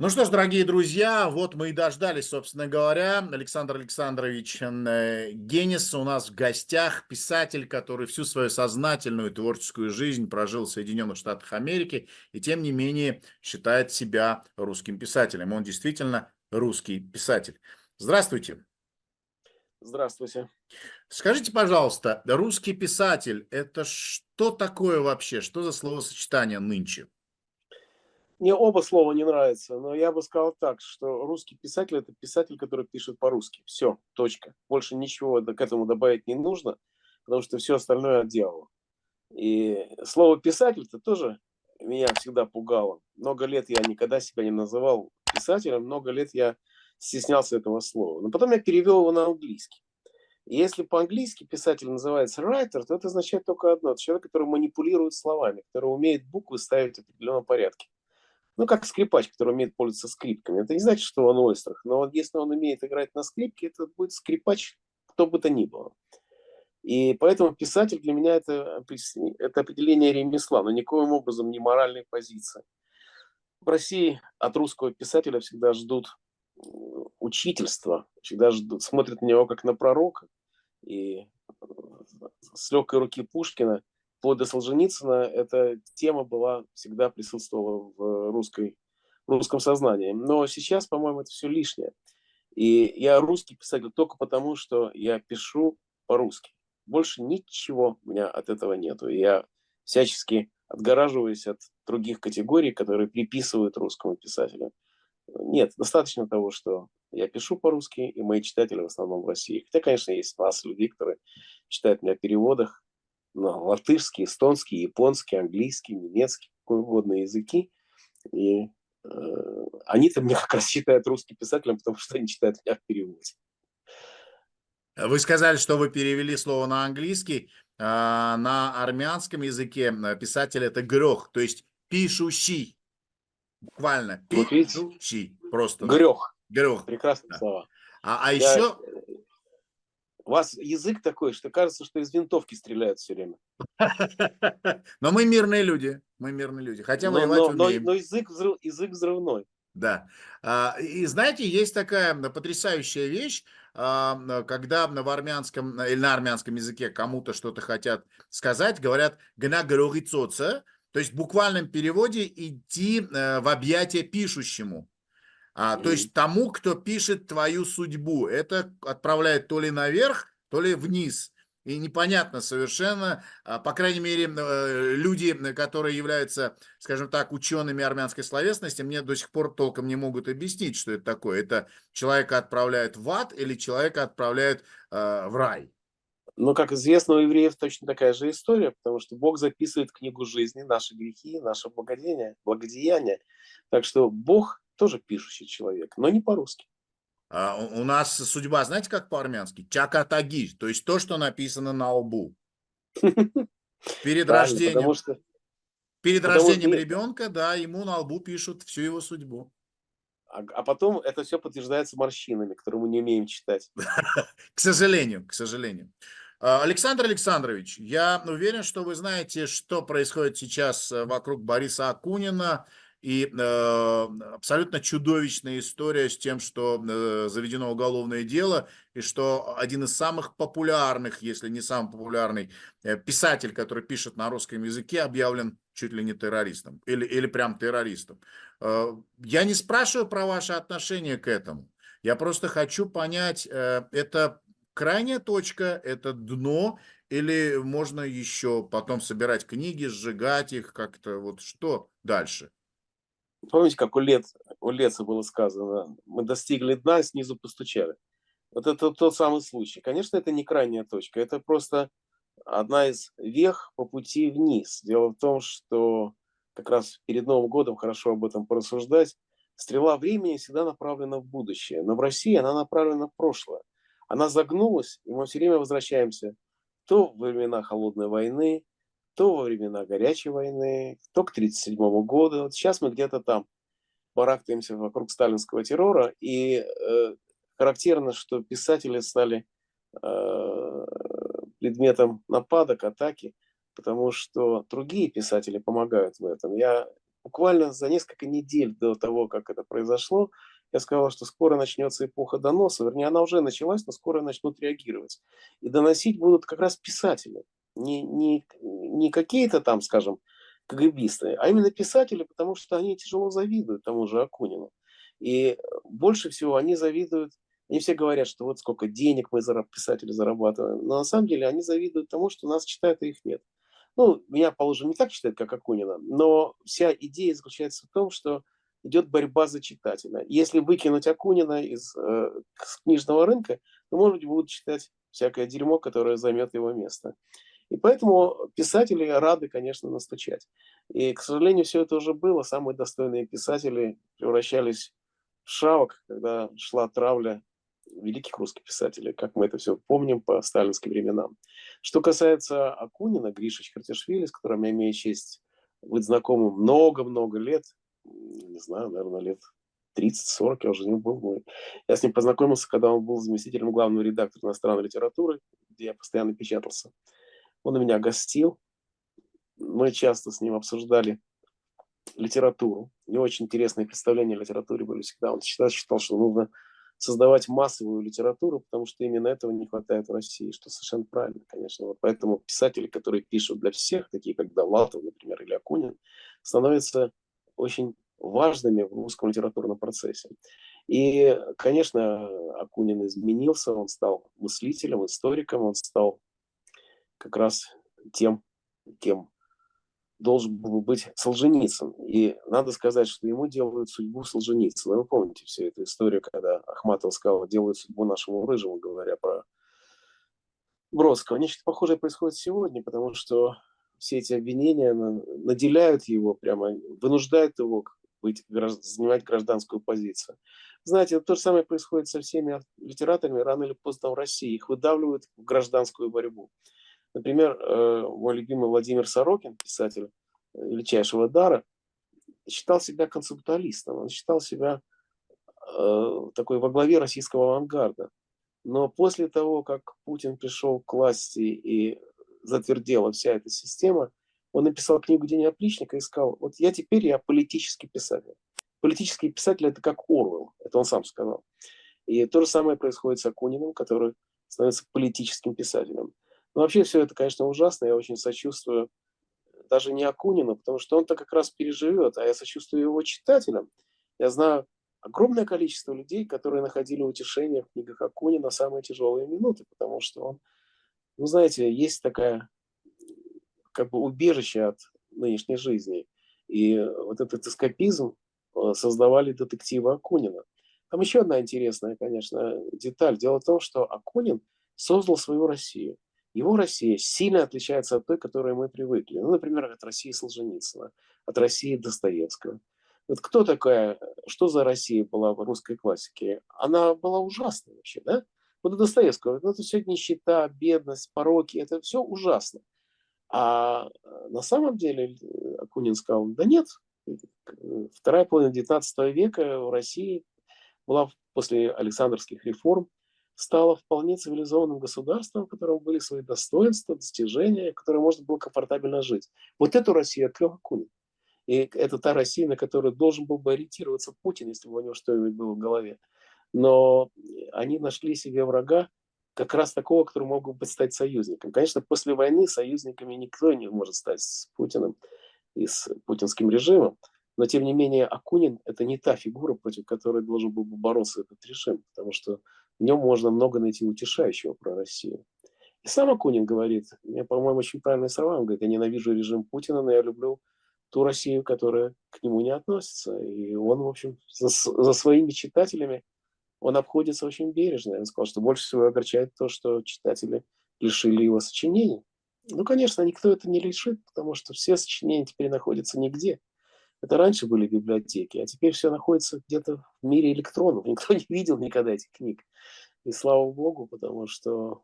Ну что ж, дорогие друзья, вот мы и дождались, собственно говоря. Александр Александрович э, Генис у нас в гостях, писатель, который всю свою сознательную творческую жизнь прожил в Соединенных Штатах Америки и тем не менее считает себя русским писателем. Он действительно русский писатель. Здравствуйте. Здравствуйте. Скажите, пожалуйста, русский писатель – это что такое вообще? Что за словосочетание нынче? Мне оба слова не нравятся, но я бы сказал так, что русский писатель – это писатель, который пишет по-русски. Все, точка. Больше ничего к этому добавить не нужно, потому что все остальное от. И слово «писатель» это тоже меня всегда пугало. Много лет я никогда себя не называл писателем, много лет я стеснялся этого слова. Но потом я перевел его на английский. И если по-английски писатель называется writer, то это означает только одно. Это человек, который манипулирует словами, который умеет буквы ставить в определенном порядке. Ну, как скрипач, который умеет пользоваться скрипками. Это не значит, что он ойстрах, но вот если он умеет играть на скрипке, это будет скрипач кто бы то ни было. И поэтому писатель для меня это, это определение ремесла, но никоим образом не моральной позиции. В России от русского писателя всегда ждут учительства, всегда ждут, смотрят на него как на пророка. И с легкой руки Пушкина вплоть до Солженицына эта тема была, всегда присутствовала в, русской, в русском сознании. Но сейчас, по-моему, это все лишнее. И я русский писатель только потому, что я пишу по-русски. Больше ничего у меня от этого нету. Я всячески отгораживаюсь от других категорий, которые приписывают русскому писателю. Нет, достаточно того, что я пишу по-русски, и мои читатели в основном в России. Хотя, конечно, есть масса людей, которые читают меня в переводах на латышский, эстонский, японский, английский, немецкий, какой угодно языки. И э, они-то меня как раз считают русским писателем, потому что они читают меня в переводе. Вы сказали, что вы перевели слово на английский. А на армянском языке э, писатель это грех, то есть пишущий. Буквально. Вот пишущий. Просто. Грех. Грех. Прекрасные да. слова. А, а Я... еще... У вас язык такой, что кажется, что из винтовки стреляют все время. Но мы мирные люди. Мы мирные люди. Хотя но, но, но, но язык, взрыв, язык взрывной. Да. А, и знаете, есть такая потрясающая вещь, а, когда в армянском или на армянском языке кому-то что-то хотят сказать, говорят «гна то есть в буквальном переводе идти э, в объятия пишущему. А, то есть тому, кто пишет твою судьбу. Это отправляет то ли наверх, то ли вниз. И непонятно совершенно, а, по крайней мере, э, люди, которые являются, скажем так, учеными армянской словесности, мне до сих пор толком не могут объяснить, что это такое. Это человека отправляют в ад или человека отправляют э, в рай? Ну, как известно, у евреев точно такая же история, потому что Бог записывает книгу жизни, наши грехи, наше благодеяние, благодеяние. Так что Бог тоже пишущий человек, но не по-русски. А у нас судьба, знаете, как по-армянски? Чакатаги, то есть то, что написано на лбу. Перед рождением, что, перед рождением что... ребенка, да, ему на лбу пишут всю его судьбу. А, а потом это все подтверждается морщинами, которые мы не умеем читать. К сожалению, к сожалению. А, Александр Александрович, я уверен, что вы знаете, что происходит сейчас э, вокруг Бориса Акунина, и э, абсолютно чудовищная история с тем, что э, заведено уголовное дело, и что один из самых популярных, если не самый популярный э, писатель, который пишет на русском языке, объявлен чуть ли не террористом, или, или прям террористом. Э, я не спрашиваю про ваше отношение к этому. Я просто хочу понять, э, это крайняя точка, это дно, или можно еще потом собирать книги, сжигать их как-то, вот что дальше? Помните, как у, Лет, у Леца было сказано, мы достигли дна, снизу постучали. Вот это тот самый случай. Конечно, это не крайняя точка, это просто одна из вех по пути вниз. Дело в том, что как раз перед Новым годом хорошо об этом порассуждать. Стрела времени всегда направлена в будущее, но в России она направлена в прошлое. Она загнулась, и мы все время возвращаемся то во времена Холодной войны, то во времена горячей войны, то к 1937 году. Вот сейчас мы где-то там барахтаемся вокруг сталинского террора, и э, характерно, что писатели стали э, предметом нападок, атаки, потому что другие писатели помогают в этом. Я буквально за несколько недель до того, как это произошло, я сказал, что скоро начнется эпоха доноса. Вернее, она уже началась, но скоро начнут реагировать. И доносить будут как раз писатели. Не, не, не какие-то там, скажем, КГБисты, а именно писатели, потому что они тяжело завидуют тому же Акунину. И больше всего они завидуют, они все говорят, что вот сколько денег мы, писатели, зарабатываем. Но на самом деле они завидуют тому, что нас читают, а их нет. Ну, меня, положим, не так считают, как Акунина, но вся идея заключается в том, что идет борьба за читателя. Если выкинуть Акунина из э, книжного рынка, то, может быть, будут читать всякое дерьмо, которое займет его место. И поэтому писатели рады, конечно, настучать. И, к сожалению, все это уже было. Самые достойные писатели превращались в шавок, когда шла травля великих русских писателей, как мы это все помним по сталинским временам. Что касается Акунина, Гриша Чхартишвили, с которым я имею честь быть знакомым много-много лет, не знаю, наверное, лет 30-40 я уже не был. Я с ним познакомился, когда он был заместителем главного редактора иностранной литературы, где я постоянно печатался. Он у меня гостил. Мы часто с ним обсуждали литературу. Него очень интересные представления о литературе были всегда. Он считал, считал что нужно создавать массовую литературу, потому что именно этого не хватает в России, что совершенно правильно, конечно. Вот поэтому писатели, которые пишут для всех, такие как Довлатов, например, или Акунин, становятся очень важными в русском литературном процессе. И, конечно, Акунин изменился, он стал мыслителем, историком, он стал как раз тем, кем должен был быть Солженицын. И надо сказать, что ему делают судьбу Солженицына. Вы помните всю эту историю, когда Ахматов сказал, делают судьбу нашему Рыжему, говоря про Бродского. Нечто похожее происходит сегодня, потому что все эти обвинения наделяют его, прямо вынуждают его быть, занимать гражданскую позицию. Знаете, то же самое происходит со всеми литераторами рано или поздно в России. Их выдавливают в гражданскую борьбу. Например, э, мой любимый Владимир Сорокин, писатель величайшего дара, считал себя концептуалистом, он считал себя э, такой во главе российского авангарда. Но после того, как Путин пришел к власти и затвердела вся эта система, он написал книгу «День опричника» и сказал, вот я теперь я политический писатель. Политический писатель – это как Орвел, это он сам сказал. И то же самое происходит с Акуниным, который становится политическим писателем. Но вообще все это, конечно, ужасно, я очень сочувствую даже не Акунину, потому что он-то как раз переживет, а я сочувствую его читателям. Я знаю огромное количество людей, которые находили утешение в книгах Акунина самые тяжелые минуты, потому что он ну, знаете, есть такая как бы убежище от нынешней жизни. И вот этот эскапизм э, создавали детективы Акунина. Там еще одна интересная, конечно, деталь. Дело в том, что Акунин создал свою Россию. Его Россия сильно отличается от той, к которой мы привыкли. Ну, например, от России Солженицына, от России Достоевского. Вот кто такая, что за Россия была в русской классике? Она была ужасной вообще, да? Вот у Достоевского, ну, это все нищета, бедность, пороки, это все ужасно. А э, на самом деле э, Акунин сказал, да нет, вторая половина XIX века в России была после Александровских реформ, стала вполне цивилизованным государством, в котором были свои достоинства, достижения, в котором можно было комфортабельно жить. Вот эту Россию открыл Акунин. И это та Россия, на которую должен был бы ориентироваться Путин, если бы у него что-нибудь было в голове но они нашли себе врага, как раз такого, который мог бы стать союзником. Конечно, после войны союзниками никто не может стать с Путиным и с путинским режимом, но тем не менее Акунин – это не та фигура, против которой должен был бы бороться этот режим, потому что в нем можно много найти утешающего про Россию. И сам Акунин говорит, мне, по-моему, очень правильные слова, он говорит, я ненавижу режим Путина, но я люблю ту Россию, которая к нему не относится. И он, в общем, за, за своими читателями он обходится очень бережно. Он сказал, что больше всего огорчает то, что читатели лишили его сочинений. Ну, конечно, никто это не лишит, потому что все сочинения теперь находятся нигде. Это раньше были библиотеки, а теперь все находится где-то в мире электронов. Никто не видел никогда этих книг. И слава богу, потому что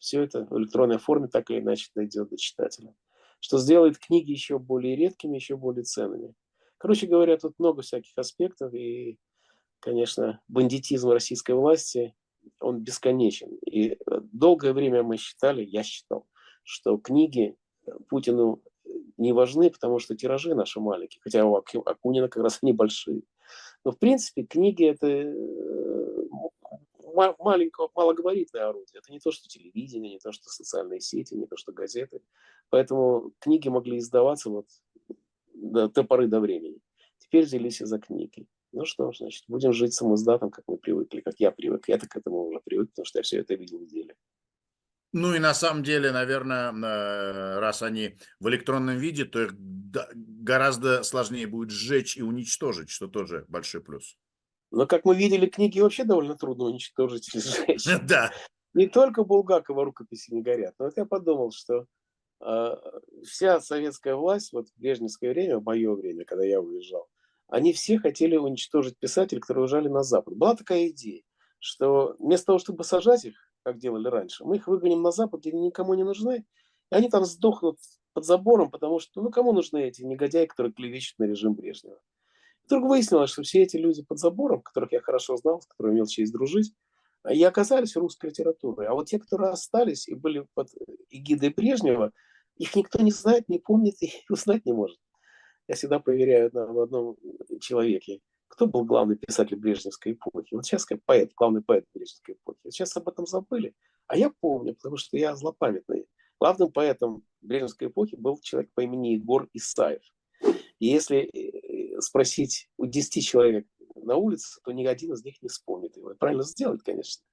все это в электронной форме так или иначе дойдет до читателя. Что сделает книги еще более редкими, еще более ценными. Короче говоря, тут много всяких аспектов, и конечно, бандитизм российской власти, он бесконечен. И э, долгое время мы считали, я считал, что книги Путину не важны, потому что тиражи наши маленькие, хотя у Акунина как раз они большие. Но, в принципе, книги – это э, маленькое, малогабаритное орудие. Это не то, что телевидение, не то, что социальные сети, не то, что газеты. Поэтому книги могли издаваться вот до, до поры до времени. Теперь взялись и за книги. Ну что ж, значит, будем жить самоздатом, как мы привыкли, как я привык. Я-то к этому уже привык, потому что я все это видел в деле. Ну и на самом деле, наверное, э, раз они в электронном виде, то их гораздо сложнее будет сжечь и уничтожить, что тоже большой плюс. Но, как мы видели, книги вообще довольно трудно уничтожить и сжечь. Да. Не только Булгакова рукописи не горят. Но вот я подумал, что э, вся советская власть, вот в брежневское время, в мое время, когда я уезжал, они все хотели уничтожить писателей, которые уезжали на Запад. Была такая идея, что вместо того, чтобы сажать их, как делали раньше. Мы их выгоним на Запад, они никому не нужны, и они там сдохнут под забором, потому что, ну, кому нужны эти негодяи, которые клевещут на режим Брежнева. Вдруг выяснилось, что все эти люди под забором, которых я хорошо знал, с которыми имел честь дружить, и оказались русской литературой. А вот те, которые остались и были под эгидой Брежнева, их никто не знает, не помнит и узнать не может. Я всегда проверяю на одном человеке кто был главный писатель Брежневской эпохи? Вот сейчас поэт, главный поэт Брежневской эпохи. сейчас об этом забыли. А я помню, потому что я злопамятный. Главным поэтом Брежневской эпохи был человек по имени Егор Исаев. И если э, спросить у 10 человек на улице, то ни один из них не вспомнит его. Правильно сделать, конечно.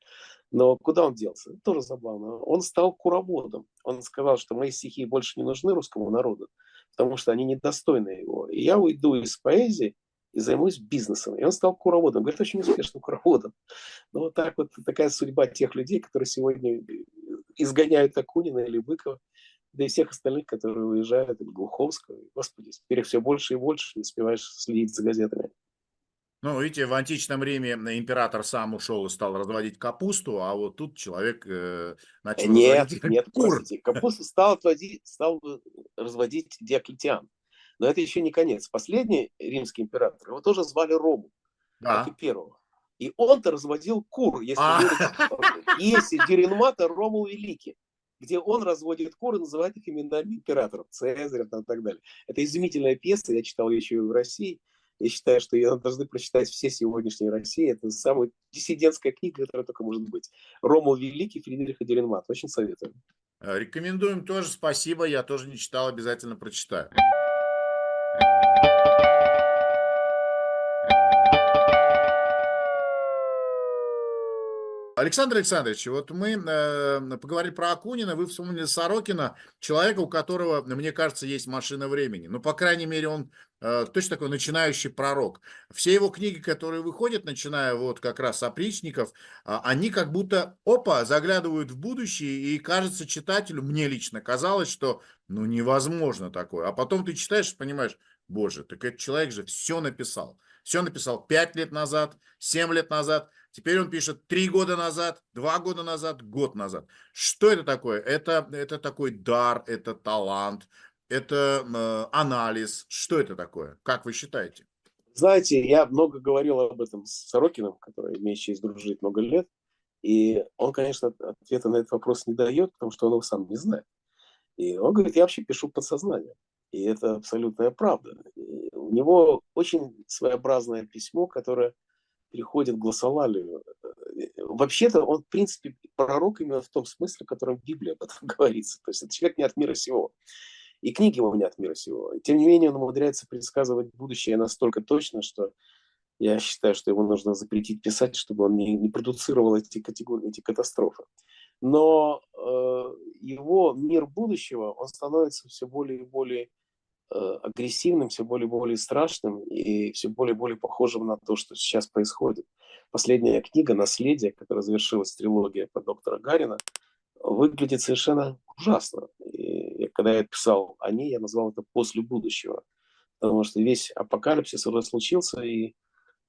Но куда он делся? Это тоже забавно. Он стал куроводом. Он сказал, что мои стихи больше не нужны русскому народу, потому что они недостойны его. И я уйду из поэзии и займусь бизнесом. И он стал куроводом, говорит, очень успешным куроводом. Ну, вот так вот такая судьба тех людей, которые сегодня изгоняют Акунина или Быкова, да и всех остальных, которые уезжают, или Глуховского. Господи, теперь все больше и больше, не успеваешь следить за газетами. Ну, видите, в античном Риме император сам ушел и стал разводить капусту, а вот тут человек э, начал Нет, разводить нет, простите, капусту стал, отводить, стал разводить Диоклетиан. Но это еще не конец. Последний римский император, его тоже звали Рому, да. как и первого. И он-то разводил кур, если а. Если Дюринмата Ромул Великий, где он разводит кур и называет их именами императоров, Цезаря и так далее. Это изумительная пьеса, я читал ее еще и в России. Я считаю, что ее должны прочитать все сегодняшние России. Это самая диссидентская книга, которая только может быть. Ромул Великий, Фридриха Деренмат. Очень советую. Рекомендуем тоже. Спасибо. Я тоже не читал, обязательно прочитаю. Thank you. Александр Александрович, вот мы э, поговорили про Акунина, вы вспомнили Сорокина, человека, у которого, мне кажется, есть машина времени. Ну, по крайней мере, он э, точно такой начинающий пророк. Все его книги, которые выходят, начиная вот как раз с опричников, э, они как будто, опа, заглядывают в будущее, и кажется читателю, мне лично казалось, что ну невозможно такое. А потом ты читаешь, понимаешь, боже, так этот человек же все написал. Все написал 5 лет назад, 7 лет назад – Теперь он пишет три года назад, два года назад, год назад. Что это такое? Это, это такой дар, это талант, это э, анализ. Что это такое? Как вы считаете? Знаете, я много говорил об этом с Сорокиным, который имеет честь дружить много лет. И он, конечно, ответа на этот вопрос не дает, потому что он его сам не знает. И он говорит, я вообще пишу подсознание. И это абсолютная правда. И у него очень своеобразное письмо, которое переходит к гласолалию. Вообще-то он, в принципе, пророк именно в том смысле, в котором в Библии об этом говорится. То есть это человек не от мира сего. И книги его не от мира сего. Тем не менее, он умудряется предсказывать будущее настолько точно, что я считаю, что его нужно запретить писать, чтобы он не, не продуцировал эти, категории, эти катастрофы. Но э, его мир будущего, он становится все более и более Э, агрессивным, все более и более страшным и все более и более похожим на то, что сейчас происходит. Последняя книга «Наследие», которая завершилась трилогия по доктора Гарина, выглядит совершенно ужасно. И когда я писал о ней, я назвал это «После будущего», потому что весь апокалипсис уже случился, и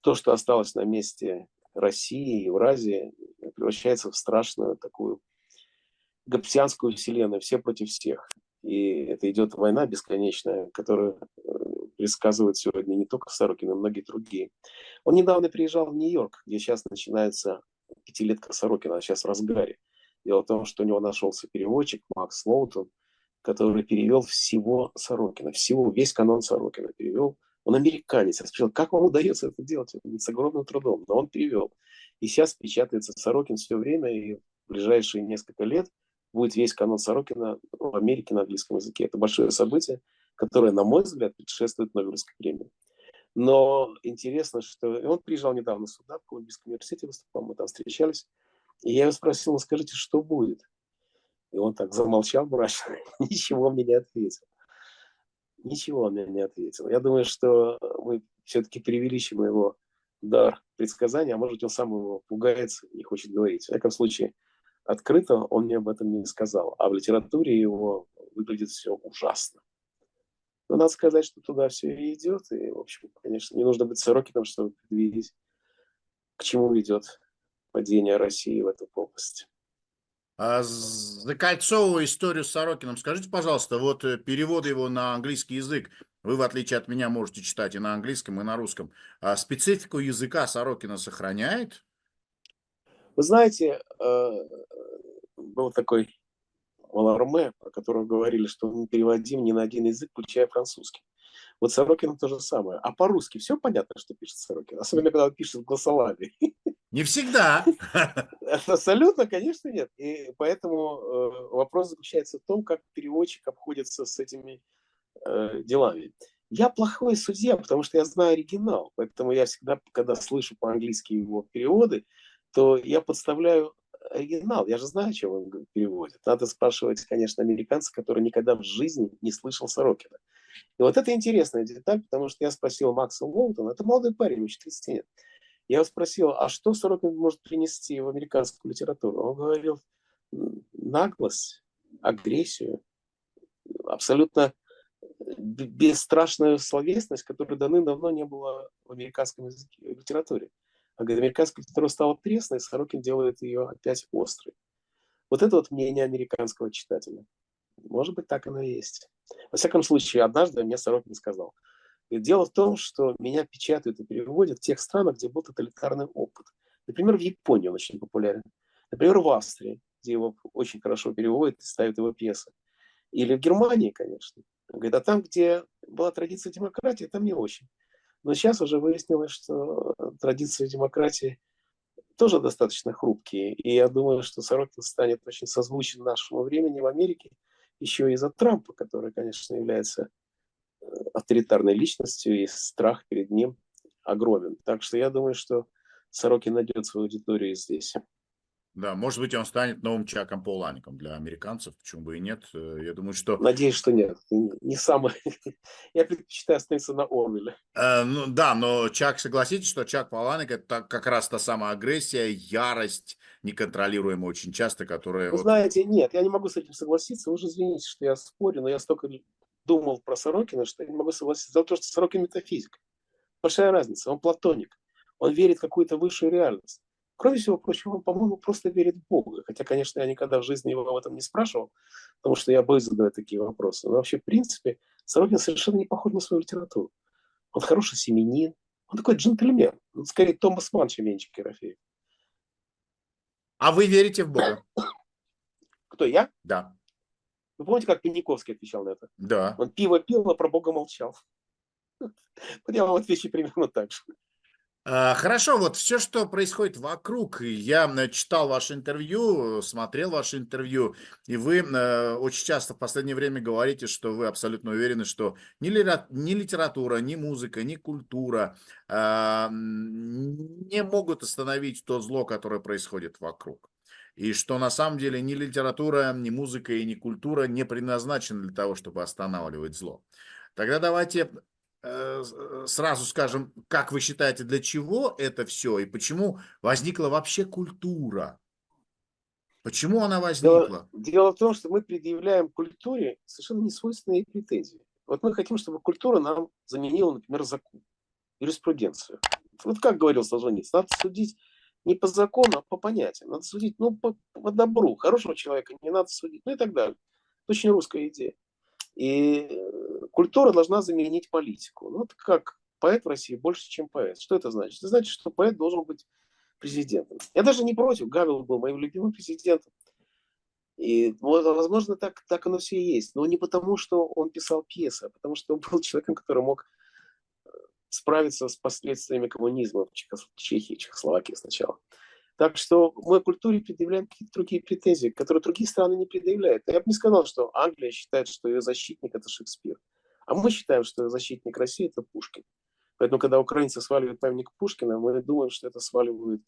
то, что осталось на месте России, Евразии, превращается в страшную такую гаптианскую вселенную, все против всех. И это идет война бесконечная, которую э, предсказывают сегодня не только Сорокин, но и многие другие. Он недавно приезжал в Нью-Йорк, где сейчас начинается пятилетка Сорокина, а сейчас в разгаре. Дело в том, что у него нашелся переводчик Макс Лоутон, который перевел всего Сорокина, всего, весь канон Сорокина перевел. Он американец. Я спросил, как вам удается это делать? Он с огромным трудом, но он перевел. И сейчас печатается Сорокин все время, и в ближайшие несколько лет будет весь канон Сорокина в Америке на английском языке. Это большое событие, которое, на мой взгляд, предшествует Нобелевской премии. Но интересно, что он приезжал недавно сюда, в Колумбийском университете выступал, мы там встречались. И я его спросил, ну скажите, что будет? И он так замолчал мрачно, ничего мне не ответил. Ничего он мне не ответил. Я думаю, что мы все-таки преувеличим его дар предсказания, а может, он сам его пугается, не хочет говорить. В всяком случае, открыто он мне об этом не сказал. А в литературе его выглядит все ужасно. Но надо сказать, что туда все и идет. И, в общем, конечно, не нужно быть Сорокином, чтобы предвидеть, к чему ведет падение России в эту область. А закольцовывая историю с Сорокином, скажите, пожалуйста, вот э, перевод его на английский язык, вы, в отличие от меня, можете читать и на английском, и на русском. А специфику языка Сорокина сохраняет? Вы знаете, э, был такой Маларме, о котором говорили, что не переводим ни на один язык, включая французский. Вот Сорокин то же самое. А по-русски все понятно, что пишет Сорокин? Особенно, когда он пишет голосолами. Не всегда. Абсолютно, конечно, нет. И поэтому э, вопрос заключается в том, как переводчик обходится с этими э, делами. Я плохой судья, потому что я знаю оригинал. Поэтому я всегда, когда слышу по-английски его переводы, то я подставляю оригинал. Я же знаю, чем он переводит. Надо спрашивать, конечно, американца, который никогда в жизни не слышал Сорокина. И вот это интересная деталь, потому что я спросил Макса Уолтона, это молодой парень, ему 30 лет. Я его спросил, а что Сорокин может принести в американскую литературу? Он говорил, наглость, агрессию, абсолютно бесстрашную словесность, которой давным-давно не было в американской языке, литературе. А американская литература стала пресной, Сорокин делает ее опять острой. Вот это вот мнение американского читателя. Может быть, так оно и есть. Во всяком случае, однажды мне Сорокин сказал, дело в том, что меня печатают и переводят в тех странах, где был тоталитарный опыт. Например, в Японии он очень популярен. Например, в Австрии, где его очень хорошо переводят и ставят его пьесы. Или в Германии, конечно. Он говорит, а там, где была традиция демократии, там не очень. Но сейчас уже выяснилось, что традиции демократии тоже достаточно хрупкие. И я думаю, что Сорокин станет очень созвучен нашему времени в Америке, еще из-за Трампа, который, конечно, является э, авторитарной личностью, и страх перед ним огромен. Так что я думаю, что Сорокин найдет свою аудиторию здесь. Да, может быть, он станет новым Чаком Паулаником для американцев, почему бы и нет. Э, я думаю, что... Надеюсь, что нет. Не самое... Я предпочитаю остановиться на Орвеле. Э, ну, да, но Чак, согласитесь, что Чак Паланик – это как раз та самая агрессия, ярость, неконтролируемая очень часто, которая... Вы вот... знаете, нет, я не могу с этим согласиться. Вы уже извините, что я спорю, но я столько думал про Сорокина, что я не могу согласиться. За то, что Сорокин метафизик. Большая разница. Он платоник. Он верит в какую-то высшую реальность. Кроме всего прочего, он, по-моему, просто верит в Бога. Хотя, конечно, я никогда в жизни его об этом не спрашивал, потому что я боюсь задавать такие вопросы. Но вообще, в принципе, Сорокин совершенно не похож на свою литературу. Он хороший семенин, он такой джентльмен. Он скорее Томас Ман, чем Менчик Ерофеев. А вы верите в Бога? Кто, я? Да. Вы помните, как Пениковский отвечал на это? Да. Он пиво пил, а про Бога молчал. Вот я вам отвечу примерно так же. А, хорошо, вот все, что происходит вокруг, я читал ваше интервью, смотрел ваше интервью, и вы э, очень часто в последнее время говорите, что вы абсолютно уверены, что ни, литература, ни музыка, ни культура а, не могут остановить то зло, которое происходит вокруг. И что на самом деле ни литература, ни музыка и ни культура не предназначены для того, чтобы останавливать зло. Тогда давайте Э, э, сразу скажем, как вы считаете, для чего это все и почему возникла вообще культура? Почему она возникла? Дело, дело в том, что мы предъявляем культуре совершенно несвойственные претензии. Вот мы хотим, чтобы культура нам заменила, например, закон, юриспруденцию. Вот как говорил Солженицын, надо судить не по закону, а по понятиям. Надо судить ну, по, по добру. Хорошего человека не надо судить, ну и так далее. Очень русская идея. И э, культура должна заменить политику. Ну, это как поэт в России больше, чем поэт. Что это значит? Это значит, что поэт должен быть президентом. Я даже не против. Гавел был моим любимым президентом. И, возможно, так, так оно все и есть. Но не потому, что он писал пьесы, а потому что он был человеком, который мог э, справиться с последствиями коммунизма в Чехии, Чехословакии сначала. Так что мы культуре предъявляем какие-то другие претензии, которые другие страны не предъявляют. Я бы не сказал, что Англия считает, что ее защитник – это Шекспир. А мы считаем, что защитник России – это Пушкин. Поэтому, когда украинцы сваливают памятник Пушкина, мы думаем, что это сваливают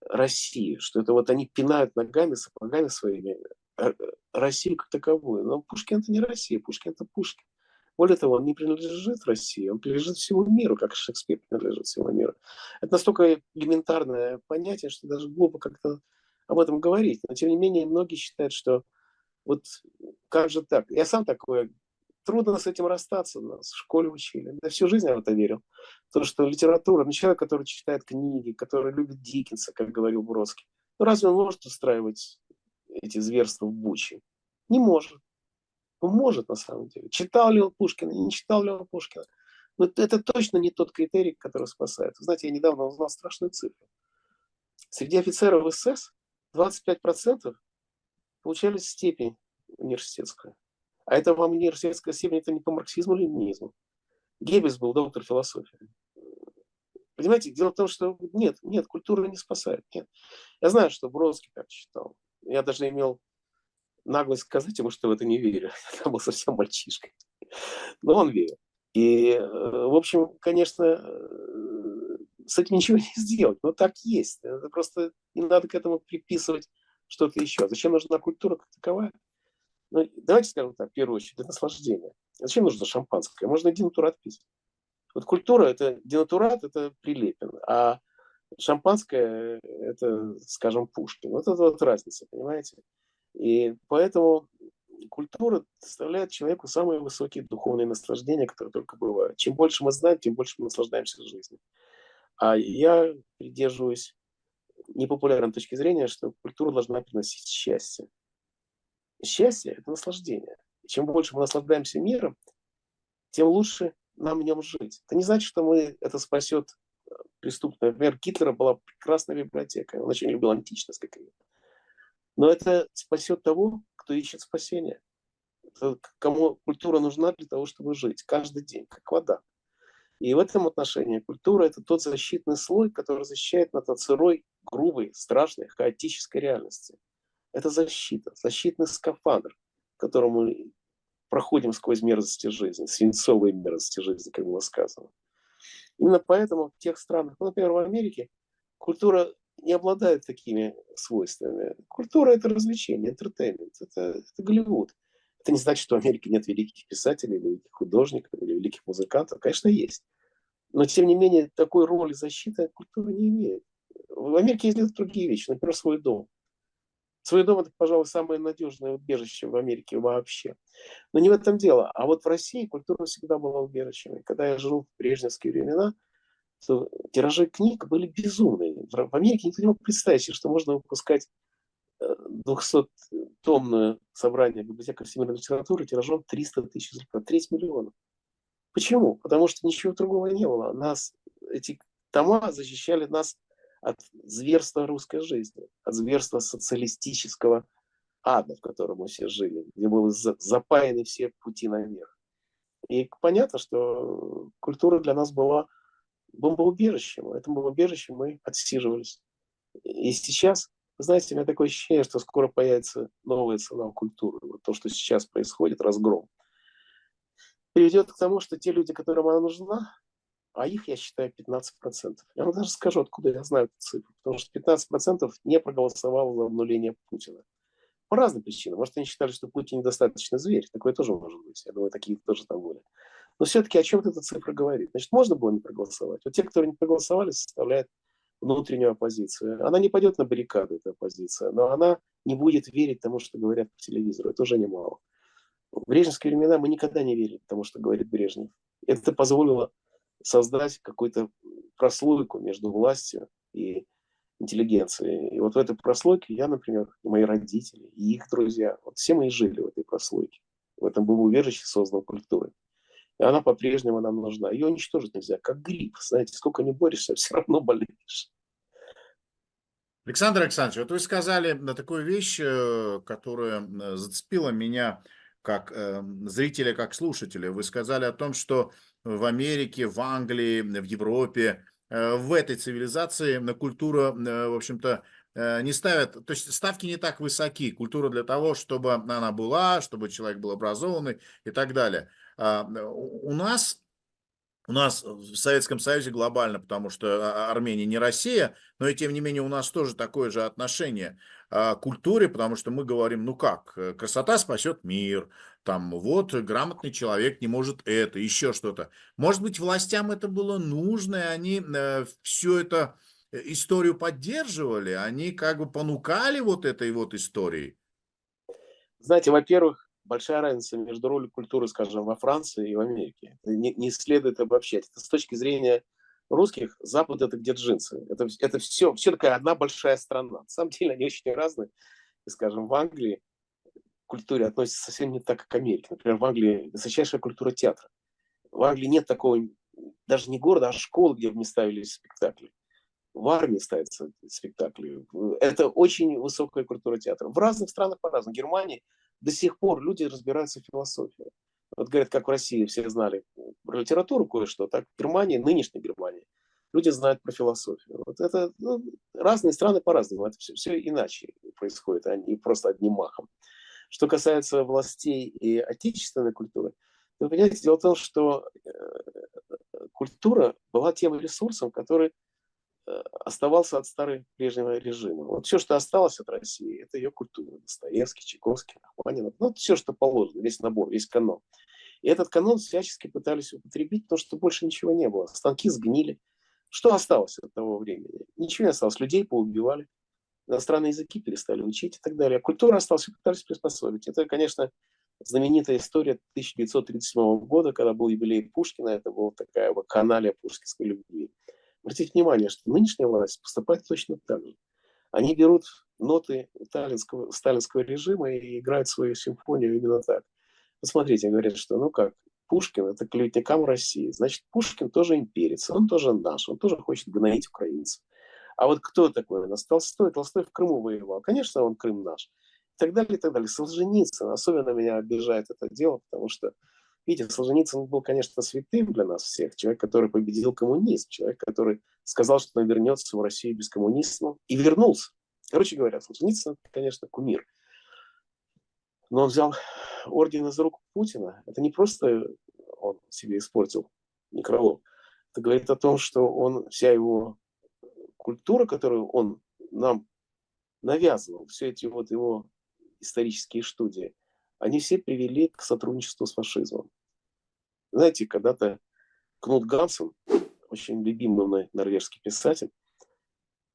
России, что это вот они пинают ногами, сапогами своими э, Россию как таковую. Но Пушкин – это не Россия, Пушкин – это Пушкин. Более того, он не принадлежит России, он принадлежит всему миру, как Шекспир принадлежит всему миру. Это настолько элементарное понятие, что даже глупо как-то об этом говорить. Но, тем не менее, многие считают, что вот как же так? Я сам такое трудно с этим расстаться. Нас в школе учили. Я всю жизнь я в это верил. То, что литература, ну, человек, который читает книги, который любит Диккенса, как говорил Бродский, ну, разве он может устраивать эти зверства в Буче? Не может. Ну, может, на самом деле. Читал ли он Пушкина, не читал ли он Пушкина. Но это точно не тот критерий, который спасает. Знаете, я недавно узнал страшную цифру. Среди офицеров СС 25% получали степень университетскую. А это вам университетская степень, это не по марксизму или ленинизму. Геббельс был доктор философии. Понимаете, дело в том, что нет, нет, культура не спасает. Нет. Я знаю, что Бродский так считал. Я даже имел наглость сказать ему, что в это не верю. Я был совсем мальчишкой. Но он верил. И, э, в общем, конечно, э, с этим ничего не сделать. Но так есть. Это просто не надо к этому приписывать что-то еще. Зачем нужна культура как таковая? Ну, давайте скажем так, в первую очередь, для наслаждения. Зачем нужно шампанское? Можно денатурат пить. Вот культура – это денатурат, это Прилепин, а шампанское – это, скажем, Пушкин. Вот это вот разница, понимаете? И поэтому культура доставляет человеку самые высокие духовные наслаждения, которые только бывают. Чем больше мы знаем, тем больше мы наслаждаемся жизнью. А я придерживаюсь непопулярной точки зрения, что культура должна приносить счастье. Счастье – это наслаждение. И чем больше мы наслаждаемся миром, тем лучше нам в нем жить. Это не значит, что мы, это спасет э, преступное. Например, Гитлера была прекрасная библиотека. Он очень любил античность, как и Но это спасет того, кто ищет спасения. Это кому культура нужна для того, чтобы жить каждый день, как вода. И в этом отношении культура – это тот защитный слой, который защищает нас от сырой, грубой, страшной, хаотической реальности. Это защита, защитный скафандр, которым мы проходим сквозь мерзости жизни, свинцовые мерзости жизни, как было сказано. Именно поэтому в тех странах, ну, например, в Америке, культура не обладает такими свойствами. Культура – это развлечение, entertainment, это, это Голливуд. Это не значит, что в Америке нет великих писателей, великих художников или великих музыкантов. Конечно, есть. Но, тем не менее, такой роли защиты культура не имеет. В Америке есть другие вещи, например, свой дом. Свой дом – это, пожалуй, самое надежное убежище в Америке вообще. Но не в этом дело. А вот в России культура всегда была убежищем. И когда я жил в брежневские времена, то тиражи книг были безумные. В Америке никто не мог представить что можно выпускать 200-томное э, собрание библиотека всемирной литературы тиражом 300 тысяч экземпляров, треть миллиона. Почему? Потому что ничего другого не было. Нас, эти тома защищали нас от зверства русской жизни, от зверства социалистического ада, в котором мы все жили, где были запаяны все пути наверх. И понятно, что культура для нас была бомбоубежищем. В этом бомбоубежище мы отсиживались. И сейчас, знаете, у меня такое ощущение, что скоро появится новая цена культуры. Вот то, что сейчас происходит, разгром, приведет к тому, что те люди, которым она нужна, а их, я считаю, 15%. Я вам даже скажу, откуда я знаю эту цифру. Потому что 15% не проголосовало за обнуление Путина. По разным причинам. Может, они считали, что Путин недостаточно зверь. Такое тоже может быть. Я думаю, такие тоже там были. Но все-таки о чем эта цифра говорит? Значит, можно было не проголосовать. Вот те, кто не проголосовали, составляют внутреннюю оппозицию. Она не пойдет на баррикады, эта оппозиция, но она не будет верить тому, что говорят по телевизору. Это уже немало. В брежневские времена мы никогда не верили тому, что говорит Брежнев. Это позволило создать какую-то прослойку между властью и интеллигенцией. И вот в этой прослойке я, например, и мои родители, и их друзья, вот все мы и жили в этой прослойке. В этом был убежище создан культурой. И она по-прежнему нам нужна. Ее уничтожить нельзя, как грипп. Знаете, сколько не борешься, все равно болеешь. Александр Александрович, вот вы сказали на такую вещь, э, которая э, зацепила меня как э, зрителя, как слушателя. Вы сказали о том, что в Америке, в Англии, в Европе, в этой цивилизации на культура, в общем-то, не ставят, то есть ставки не так высоки. Культура для того, чтобы она была, чтобы человек был образованный и так далее. А, у нас у нас в Советском Союзе глобально, потому что а, Армения не Россия, но и тем не менее у нас тоже такое же отношение культуре, потому что мы говорим, ну как, э, красота спасет мир, там вот грамотный человек не может это, еще что-то. Может быть, властям это было нужно, и они э, всю эту э, историю поддерживали, они как бы понукали вот этой вот историей. Знаете, во-первых, большая разница между ролью культуры, скажем, во Франции и в Америке. Не, не следует обобщать. Это с точки зрения русских, Запад это где джинсы. Это, это все, все такая одна большая страна. На самом деле они очень разные. И, скажем, в Англии к культуре относятся совсем не так, как Америка. Например, в Англии высочайшая культура театра. В Англии нет такого, даже не города, а школы, где бы не ставились спектакли. В армии ставятся спектакли. Это очень высокая культура театра. В разных странах по-разному. В Германии до сих пор люди разбираются в философии. Вот говорят, как в России все знали про литературу кое-что, так в Германии, нынешней Германии, люди знают про философию. Вот это ну, разные страны по-разному, это все, все иначе происходит, а не просто одним махом. Что касается властей и отечественной культуры, вы понимаете, дело в том, что э, культура была тем ресурсом, который оставался от старого прежнего режима. Вот все, что осталось от России, это ее культура. Достоевский, Чайковский, Рахманинов. Ну, все, что положено, весь набор, весь канон. И этот канон всячески пытались употребить, потому что больше ничего не было. Станки сгнили. Что осталось от того времени? Ничего не осталось. Людей поубивали. Иностранные языки перестали учить и так далее. А культура осталась, пытались приспособить. Это, конечно, знаменитая история 1937 года, когда был юбилей Пушкина. Это была такая вот каналия пушкинской любви. Обратите внимание, что нынешняя власть поступает точно так же. Они берут ноты сталинского, сталинского режима и играют свою симфонию именно так. Посмотрите, говорят, что ну как, Пушкин – это клеветникам России. Значит, Пушкин тоже имперец, он тоже наш, он тоже хочет гнать украинцев. А вот кто такой у нас? Толстой. Толстой в Крыму воевал. Конечно, он Крым наш. И так далее, и так далее. Солженицын. Особенно меня обижает это дело, потому что Видите, Солженицын был, конечно, святым для нас всех. Человек, который победил коммунизм. Человек, который сказал, что он вернется в Россию без коммунизма. И вернулся. Короче говоря, Солженицын, конечно, кумир. Но он взял орден из рук Путина. Это не просто он себе испортил некролог. Это говорит о том, что он, вся его культура, которую он нам навязывал, все эти вот его исторические студии, они все привели к сотрудничеству с фашизмом. Знаете, когда-то Кнут Гансен, очень любимый мной норвежский писатель,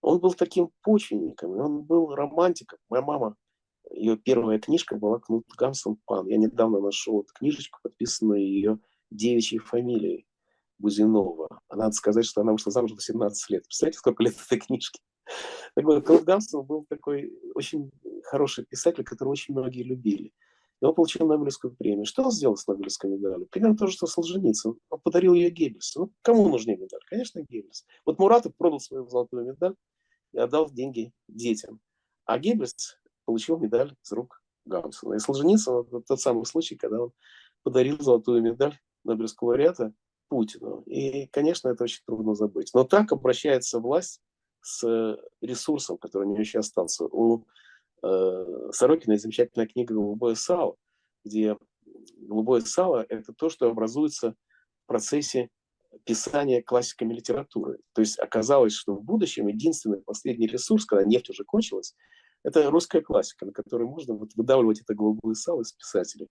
он был таким почвенником, он был романтиком. Моя мама, ее первая книжка была Кнут Гансен Пан. Я недавно нашел эту книжечку, подписанную ее девичьей фамилией Бузинова. А надо сказать, что она вышла замуж в 17 лет. Представляете, сколько лет этой книжки? Так вот, Кнут Гансен был такой очень хороший писатель, которого очень многие любили. И он получил Нобелевскую премию. Что он сделал с Нобелевской медалью? Примерно то же, что Солженицын. Он подарил ее Геббельсу. Ну, кому нужнее медаль? Конечно, Геббельс. Вот Муратов продал свою золотую медаль и отдал деньги детям. А Геббельс получил медаль с рук Гамсона. И Солженицын – это тот самый случай, когда он подарил золотую медаль Нобелевского лауреата Путину. И, конечно, это очень трудно забыть. Но так обращается власть с ресурсом, который у нее еще остался. У э, Сорокина есть замечательная книга «Голубое сало», где голубое сало – это то, что образуется в процессе писания классиками литературы. То есть оказалось, что в будущем единственный последний ресурс, когда нефть уже кончилась, это русская классика, на которой можно вот выдавливать это голубое сало из писателей.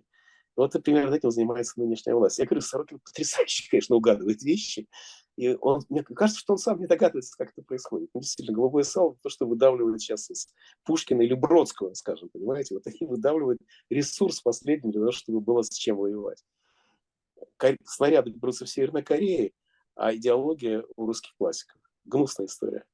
Вот, примерно этим занимается нынешняя власть. Я говорю, Сорокин потрясающе, конечно, угадывает вещи. И он, мне кажется, что он сам не догадывается, как это происходит. Ну, действительно, голубое сало, то, что выдавливает сейчас из Пушкина или Бродского, скажем, понимаете, вот они выдавливают ресурс последний для того, чтобы было с чем воевать. Снаряды берутся в Северной Корее, а идеология у русских классиков. Гнусная история.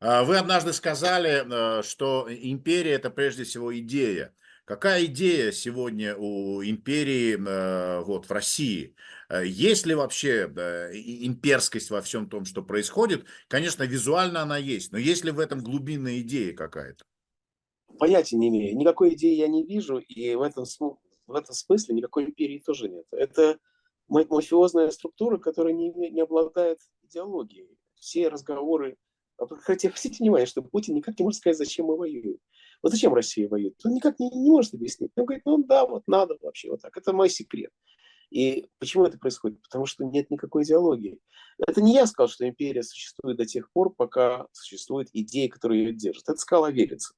А вы однажды сказали, э, что империя – это прежде всего идея. Какая идея сегодня у империи э, вот, в России? Э, есть ли вообще имперскость во всем том, что происходит? Конечно, визуально она есть, но есть ли в этом глубинная идея какая-то? Понятия не имею. Никакой идеи я не вижу, и в этом, в этом смысле никакой империи тоже нет. Это мафиозная структура, которая не, не обладает идеологией. Все разговоры... Хотя, обратите внимание, что Путин никак не может сказать, зачем мы воюем. Вот зачем Россия воюет? Он никак не, не может объяснить. Он говорит, ну да, вот надо вообще вот так. Это мой секрет. И почему это происходит? Потому что нет никакой идеологии. Это не я сказал, что империя существует до тех пор, пока существует идея, которая ее держит. Это сказал Аверицын.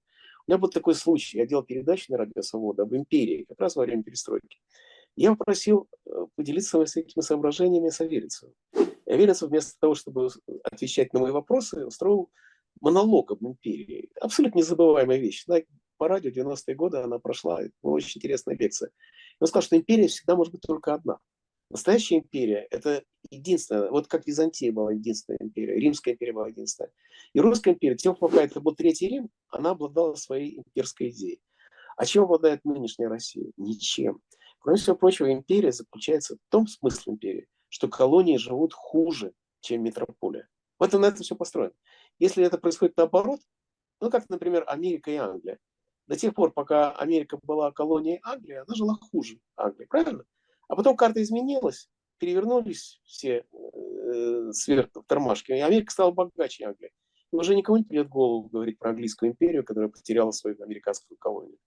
У меня был такой случай. Я делал передачу на радио «Свобода» об империи, как раз во время перестройки. Я попросил э, поделиться с этими соображениями с Аверицыным. И Аверицын вместо того, чтобы отвечать на мои вопросы, устроил монолог об империи. Абсолютно незабываемая вещь. На, по радио 90-е годы она прошла, очень интересная лекция. Он сказал, что империя всегда может быть только одна. Настоящая империя – это единственная, вот как Византия была единственная империя, Римская империя была единственная. И Русская империя, тем, пока это был Третий Рим, она обладала своей имперской идеей. А чем обладает нынешняя Россия? Ничем. Кроме всего прочего, империя заключается в том смысле империи, что колонии живут хуже, чем метрополия. Вот на этом все построено. Если это происходит наоборот, ну как, например, Америка и Англия. До тех пор, пока Америка была колонией Англии, она жила хуже Англии, правильно? А потом карта изменилась, перевернулись все э, сверху тормашки, и Америка стала богаче Англии. И уже никому не придет голову говорить про английскую империю, которая потеряла свою американскую колонию.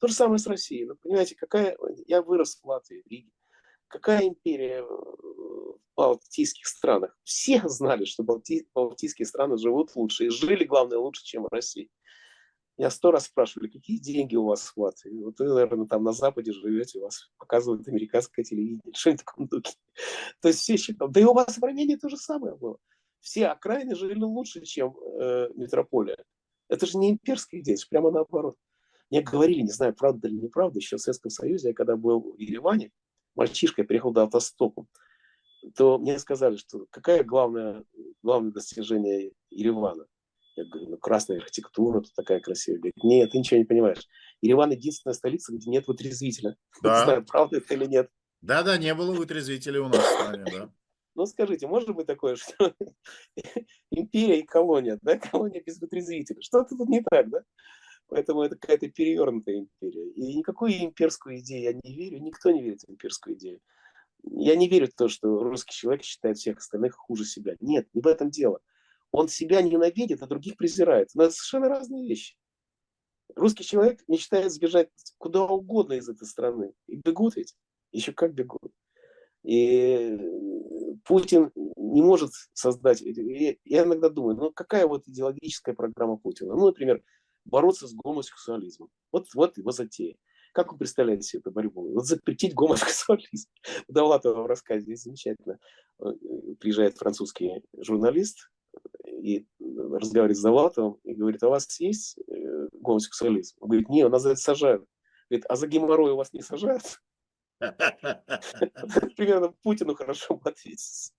То же самое с Россией. Ну, понимаете, какая... Я вырос в Латвии, в Риге. Какая империя в балтийских странах? Все знали, что балти... балтийские страны живут лучше. И жили, главное, лучше, чем в России. Я сто раз спрашивали, какие деньги у вас в Латвии? Вот вы, наверное, там на Западе живете, у вас показывают американское телевидение, что-нибудь в духе. То есть все считали. Да и у вас в Армении то же самое было. Все окраины жили лучше, чем э, метрополия. Это же не имперская идея, это прямо наоборот. Мне говорили, не знаю, правда или неправда, еще в Советском Союзе, я когда был в Ереване, мальчишка, я приехал до автостопом, то мне сказали, что какая главное, главное достижение Еревана? Я говорю, ну, красная архитектура, тут такая красивая. Говорит, нет, ты ничего не понимаешь. Ереван единственная столица, где нет вытрезвителя. Да. Не знаю, правда это или нет. Да-да, не было вытрезвителя у нас в стране, да. Ну, скажите, может быть такое, что империя и колония, да, колония без вытрезвителя? Что-то тут не так, да? Поэтому это какая-то перевернутая империя. И никакую имперскую идею я не верю, никто не верит в имперскую идею. Я не верю в то, что русский человек считает всех остальных хуже себя. Нет, не в этом дело. Он себя ненавидит, а других презирает. Но это совершенно разные вещи. Русский человек мечтает сбежать куда угодно из этой страны. И бегут ведь. Еще как бегут. И Путин не может создать... Я иногда думаю, ну какая вот идеологическая программа Путина? Ну, например, бороться с гомосексуализмом. Вот, вот его затея. Как вы представляете себе эту борьбу? Вот запретить гомосексуализм. Давлатова в рассказе здесь замечательно. Э, приезжает французский журналист и разговаривает с Давлатовым и говорит, а у вас есть э, гомосексуализм? Он говорит, нет, у нас за это сажают. Говорит, а за геморрой у вас не сажают? Примерно Путину хорошо ответить.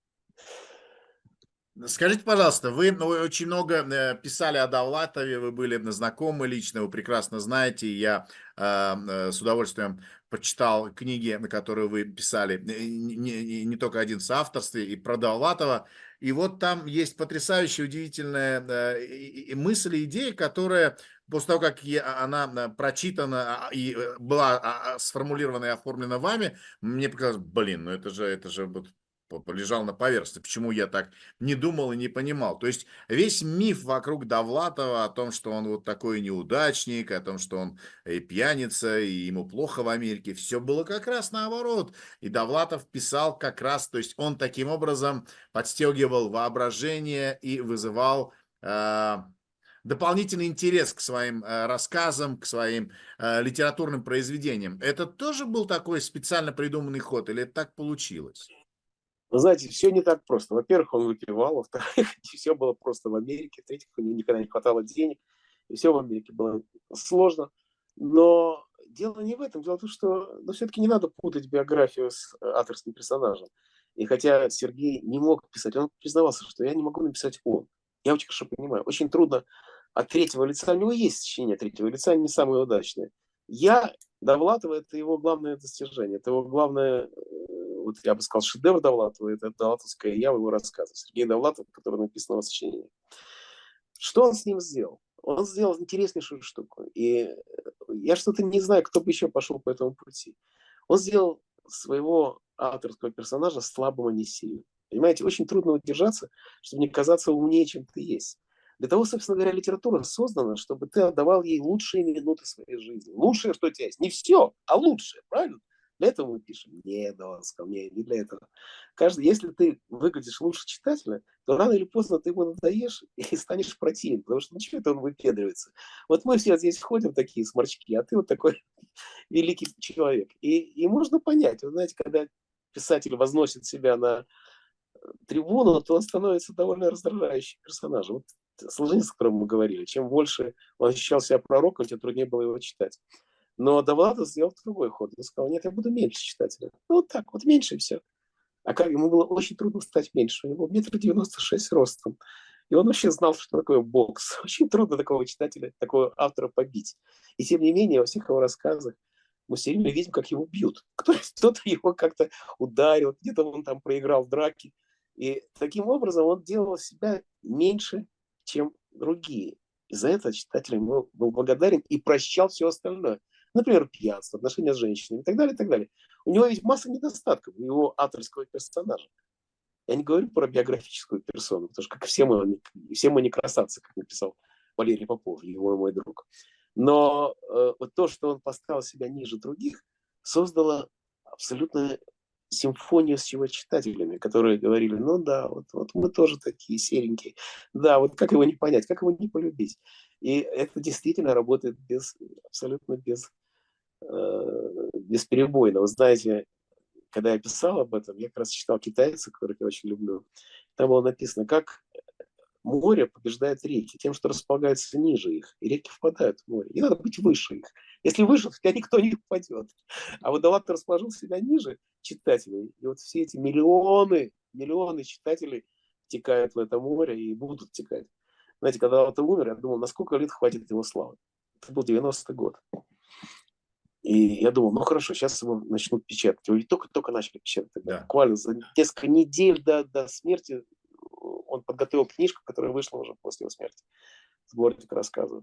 Скажите, пожалуйста, вы ну, очень много э, писали о Давлатове, вы были знакомы лично, вы прекрасно знаете, я э, с удовольствием почитал книги, на которые вы писали, не, не, не только один в авторстве, и про Давлатова, и вот там есть потрясающая, удивительная э, мысль и идея, которая после того, как она прочитана и была а, а, сформулирована и оформлена вами, мне показалось, блин, ну это же, это же вот лежал на поверхности. Почему я так не думал и не понимал? То есть весь миф вокруг Довлатова о том, что он вот такой неудачник, о том, что он и пьяница, и ему плохо в Америке, все было как раз наоборот. И Довлатов писал как раз, то есть он таким образом подстегивал воображение и вызывал э, дополнительный интерес к своим э, рассказам, к своим э, литературным произведениям. Это тоже был такой специально придуманный ход или это так получилось? Вы знаете, все не так просто. Во-первых, он выпивал, во-вторых, все было просто в Америке, в-третьих, у него никогда не хватало денег, и все в Америке было сложно. Но дело не в этом. Дело в том, что ну, все-таки не надо путать биографию с э, авторским персонажем. И хотя Сергей не мог писать, он признавался, что я не могу написать он. Я очень хорошо понимаю. Очень трудно от третьего лица. У него есть сочинение третьего лица, не самое удачное. Я Довлатова – это его главное достижение, это его главное, вот я бы сказал, шедевр Довлатова, это Довлатовская я в его рассказах. Сергей Довлатов, который написан в сочинении. Что он с ним сделал? Он сделал интереснейшую штуку. И я что-то не знаю, кто бы еще пошел по этому пути. Он сделал своего авторского персонажа слабым, а не сильным. Понимаете, очень трудно удержаться, чтобы не казаться умнее, чем ты есть. Для того, собственно говоря, литература создана, чтобы ты отдавал ей лучшие минуты своей жизни. Лучшее, что у тебя есть. Не все, а лучшее, правильно? Для этого мы пишем. Нет, да, мне не для этого. Каждый, если ты выглядишь лучше читателя, то рано или поздно ты ему надоешь и станешь противен, потому что ничего это он выпедривается. Вот мы все здесь ходим такие сморчки, а ты вот такой великий человек. И, и можно понять, вы знаете, когда писатель возносит себя на трибуну, то он становится довольно раздражающим персонажем. Вот Солженицын, о котором мы говорили, чем больше он ощущал себя пророком, тем труднее было его читать. Но Довлатов сделал другой ход. Он сказал, нет, я буду меньше читателя. Ну, вот так, вот меньше и все. А как ему было очень трудно стать меньше. У него метр девяносто шесть ростом. И он вообще знал, что такое бокс. Очень трудно такого читателя, такого автора побить. И тем не менее, во всех его рассказах мы все время видим, как его бьют. Кто-то его как-то ударил, где-то он там проиграл в драке. И таким образом он делал себя меньше, чем другие. И за это читатель ему был благодарен и прощал все остальное. Например, пьянство, отношения с женщинами и так далее, и так далее. У него есть масса недостатков, у его авторского персонажа. Я не говорю про биографическую персону, потому что как все мы, все мы не красавцы, как написал Валерий Попов, его мой друг. Но э, вот то, что он поставил себя ниже других, создало абсолютно симфонию с его читателями, которые говорили, ну да, вот, вот мы тоже такие серенькие. Да, вот как его не понять, как его не полюбить. И это действительно работает без, абсолютно без, бесперебойно. Вы знаете, когда я писал об этом, я как раз читал китайца, которых я очень люблю. Там было написано, как море побеждает реки тем, что располагается ниже их, и реки впадают в море. И надо быть выше их. Если выше, то никто не упадет. А вот Далат расположил себя ниже читателей, и вот все эти миллионы, миллионы читателей текают в это море и будут текать. Знаете, когда он умер, я думал, на сколько лет хватит его славы. Это был 90-й год. И я думал, ну хорошо, сейчас его начнут печатать. Его только-только начали печатать. Да. Буквально за несколько недель до, до смерти он подготовил книжку, которая вышла уже после его смерти. Сборник рассказов.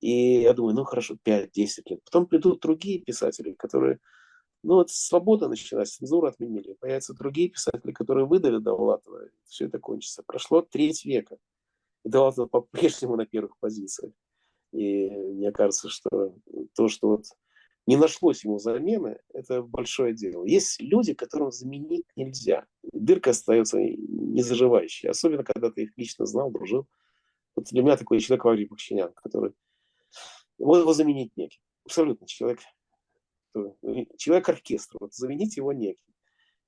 И я думаю, ну хорошо, 5-10 лет. Потом придут другие писатели, которые... Ну вот свобода началась, цензуру отменили. Появятся другие писатели, которые выдавят Довлатова. Все это кончится. Прошло треть века. И Довлатов по-прежнему на первых позициях. И мне кажется, что то, что вот не нашлось ему замены, это большое дело. Есть люди, которым заменить нельзя. Дырка остается незаживающей, особенно когда ты их лично знал, дружил. Вот для меня такой человек Валерий Бахчинян, который его, его заменить неким. Абсолютно человек, человек оркестр. Вот заменить его неким.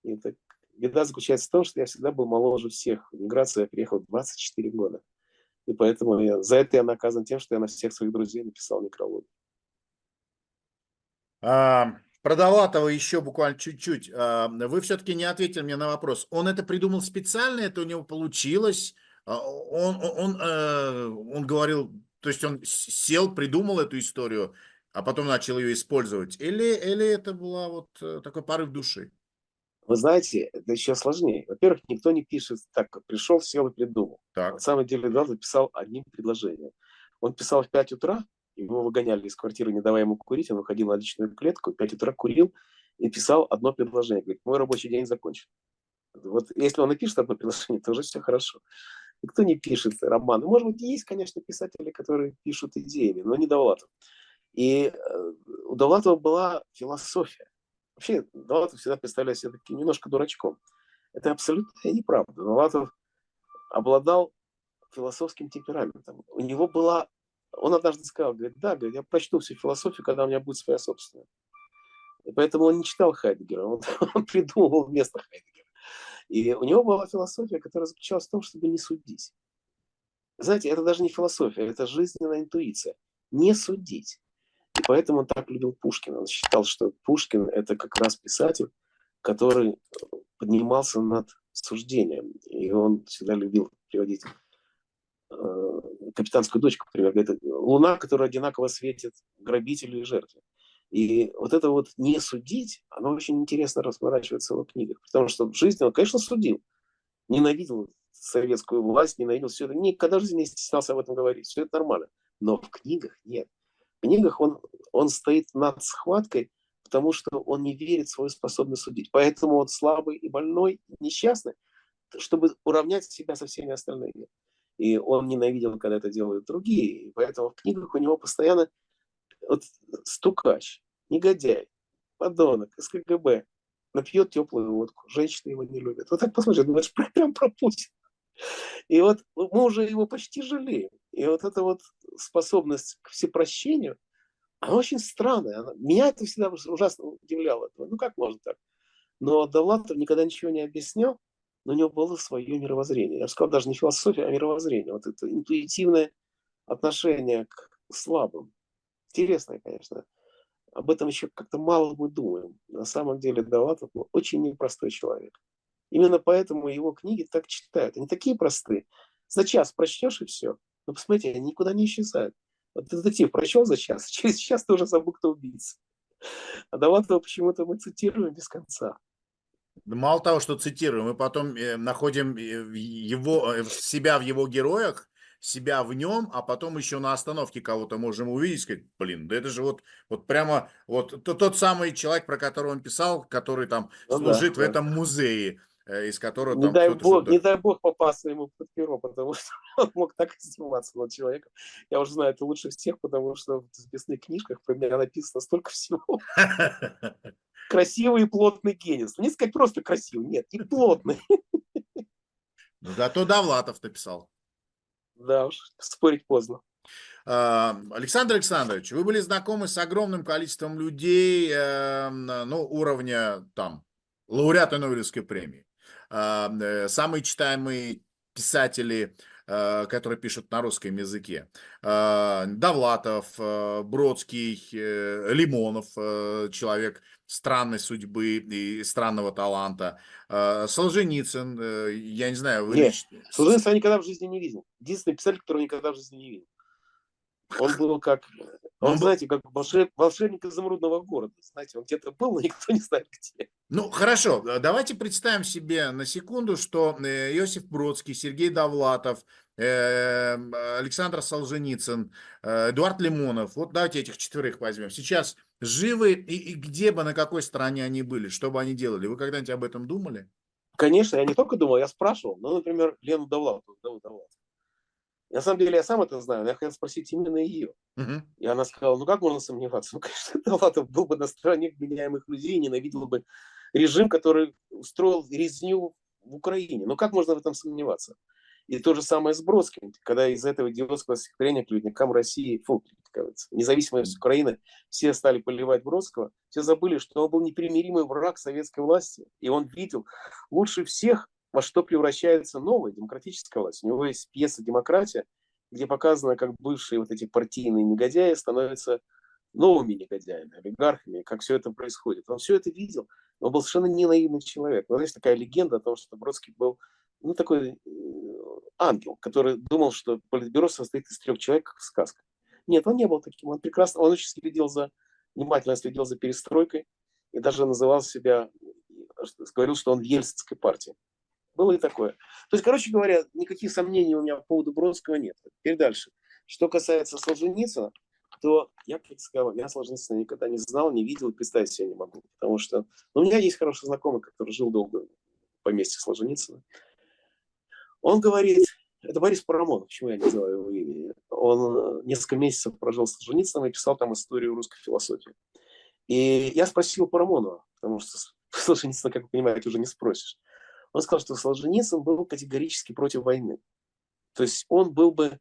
И это, беда заключается в том, что я всегда был моложе всех. В миграцию я приехал 24 года. И поэтому я, за это я наказан тем, что я на всех своих друзей написал некрологи. А, про Довлатова еще буквально чуть-чуть. А, вы все-таки не ответили мне на вопрос. Он это придумал специально, это у него получилось? А, он, он, э, он говорил, то есть он сел, придумал эту историю, а потом начал ее использовать? Или, или это была вот э, такой порыв души? Вы знаете, это еще сложнее. Во-первых, никто не пишет так, пришел, сел и придумал. Так. На самом деле, да, записал одним предложением. Он писал в 5 утра, его выгоняли из квартиры, не давая ему курить, он выходил на личную клетку, в 5 утра курил и писал одно предложение. Говорит, мой рабочий день закончен. Вот если он напишет одно предложение, то уже все хорошо. Никто не пишет романы. Может быть, есть, конечно, писатели, которые пишут идеями, но не Довлатов. И э, у Довлатова была философия. Вообще, Довлатов всегда представляет себя таким немножко дурачком. Это абсолютно неправда. Довлатов обладал философским темпераментом. У него была он однажды сказал, говорит, да, говорит, я прочту всю философию, когда у меня будет своя собственная. И поэтому он не читал Хайдегера, он, он придумывал вместо Хайдегера. И у него была философия, которая заключалась в том, чтобы не судить. Знаете, это даже не философия, это жизненная интуиция. Не судить. И поэтому он так любил Пушкина. Он считал, что Пушкин – это как раз писатель, который поднимался над суждением. И он всегда любил приводить Э, капитанскую дочку, например, говорит, луна, которая одинаково светит грабителю и жертве. И вот это вот не судить, оно очень интересно разворачивается в книгах. Потому что в жизни он, конечно, судил. Ненавидел советскую власть, ненавидел все это. Никогда в жизни не стеснялся об этом говорить. Все это нормально. Но в книгах нет. В книгах он, он стоит над схваткой, потому что он не верит в свою способность судить. Поэтому он слабый и больной, несчастный, чтобы уравнять себя со всеми остальными. И он ненавидел, когда это делают другие. И поэтому в книгах у него постоянно вот стукач, негодяй, подонок из КГБ, напьет теплую водку, женщины его не любят. Вот так посмотришь, думаешь, прям про Путина. И вот мы уже его почти жалеем. И вот эта вот способность к всепрощению, она очень странная. Она, меня это всегда ужасно удивляло. Ну как можно так? Но Довлатов никогда ничего не объяснял, но у него было свое мировоззрение. Я бы сказал, даже не философия, а мировоззрение. Вот это интуитивное отношение к слабым. Интересное, конечно. Об этом еще как-то мало мы думаем. На самом деле Довлатов был очень непростой человек. Именно поэтому его книги так читают. Они такие простые. За час прочтешь и все. Но посмотрите, они никуда не исчезают. Вот детектив прочел за час, через час ты уже забыл, кто убийца. А Довлатова почему-то мы цитируем без конца. Мало того, что цитируем, мы потом э, находим э, его, э, себя в его героях, себя в нем, а потом еще на остановке кого-то можем увидеть, сказать, блин, да это же вот, вот прямо вот тот, тот самый человек, про которого он писал, который там ну, служит да, в да. этом музее, из которого не там дай бог, не дай бог попасться ему под перо, потому что он мог так издеваться над человеком. Я уже знаю это лучше всех, потому что в записных книжках про меня написано столько всего. красивый и плотный генис. Не сказать просто красивый, нет, и плотный. Ну, зато Довлатов написал. Да уж, спорить поздно. А, Александр Александрович, вы были знакомы с огромным количеством людей, эм, ну, уровня там, лауреата Нобелевской премии. Э, самые читаемые писатели Э, которые пишут на русском языке. Э, Довлатов, э, Бродский, Лимонов, человек странной судьбы и странного таланта. Солженицын, я не знаю, вы... Нет, Солженицын я никогда в жизни не видел. Единственный писатель, которого никогда в жизни не видел. Он был как, он, он знаете, как волшеб, волшебник изумрудного города. Знаете, он где-то был, но никто не знает где. Ну, хорошо, давайте представим себе на секунду, что э, Иосиф Бродский, Сергей Довлатов, э, Александр Солженицын, э, Эдуард Лимонов, вот давайте этих четверых возьмем. Сейчас живы и, и где бы, на какой стороне они были, что бы они делали? Вы когда-нибудь об этом думали? Конечно, я не только думал, я спрашивал. Ну, например, Лену Довлатову. Довлатову. На самом деле я сам это знаю, но я хотел спросить именно ее. Uh-huh. И она сказала, ну как можно сомневаться? Ну, конечно, Довлатов был бы на стороне вменяемых людей, ненавидел бы режим, который устроил резню в Украине. Ну как можно в этом сомневаться? И то же самое с Бродским, когда из этого идиотского стихотворения к людникам России, фу, независимость Украины, все стали поливать Бродского, все забыли, что он был непримиримый враг советской власти, и он видел лучше всех во что превращается новая демократическая власть. У него есть пьеса «Демократия», где показано, как бывшие вот эти партийные негодяи становятся новыми негодяями, олигархами, как все это происходит. Он все это видел, он был совершенно не наивный человек. Но есть такая легенда о том, что Бродский был ну, такой э, ангел, который думал, что политбюро состоит из трех человек, как сказка. Нет, он не был таким. Он прекрасно, он очень следил за, внимательно следил за перестройкой и даже называл себя, говорил, что он в Ельцинской партии. Было и такое. То есть, короче говоря, никаких сомнений у меня по поводу Бродского нет. Теперь дальше. Что касается Солженицына, то я, как сказал, я Солженицына никогда не знал, не видел и представить себе не могу. Потому что ну, у меня есть хороший знакомый, который жил долго в поместье Солженицына. Он говорит, это Борис Парамонов, почему я не знаю его имени. Он э, несколько месяцев прожил с Солженицыным и писал там историю русской философии. И я спросил Парамонова, потому что Солженицына, как вы понимаете, уже не спросишь. Он сказал, что Солженицын был категорически против войны. То есть он был бы,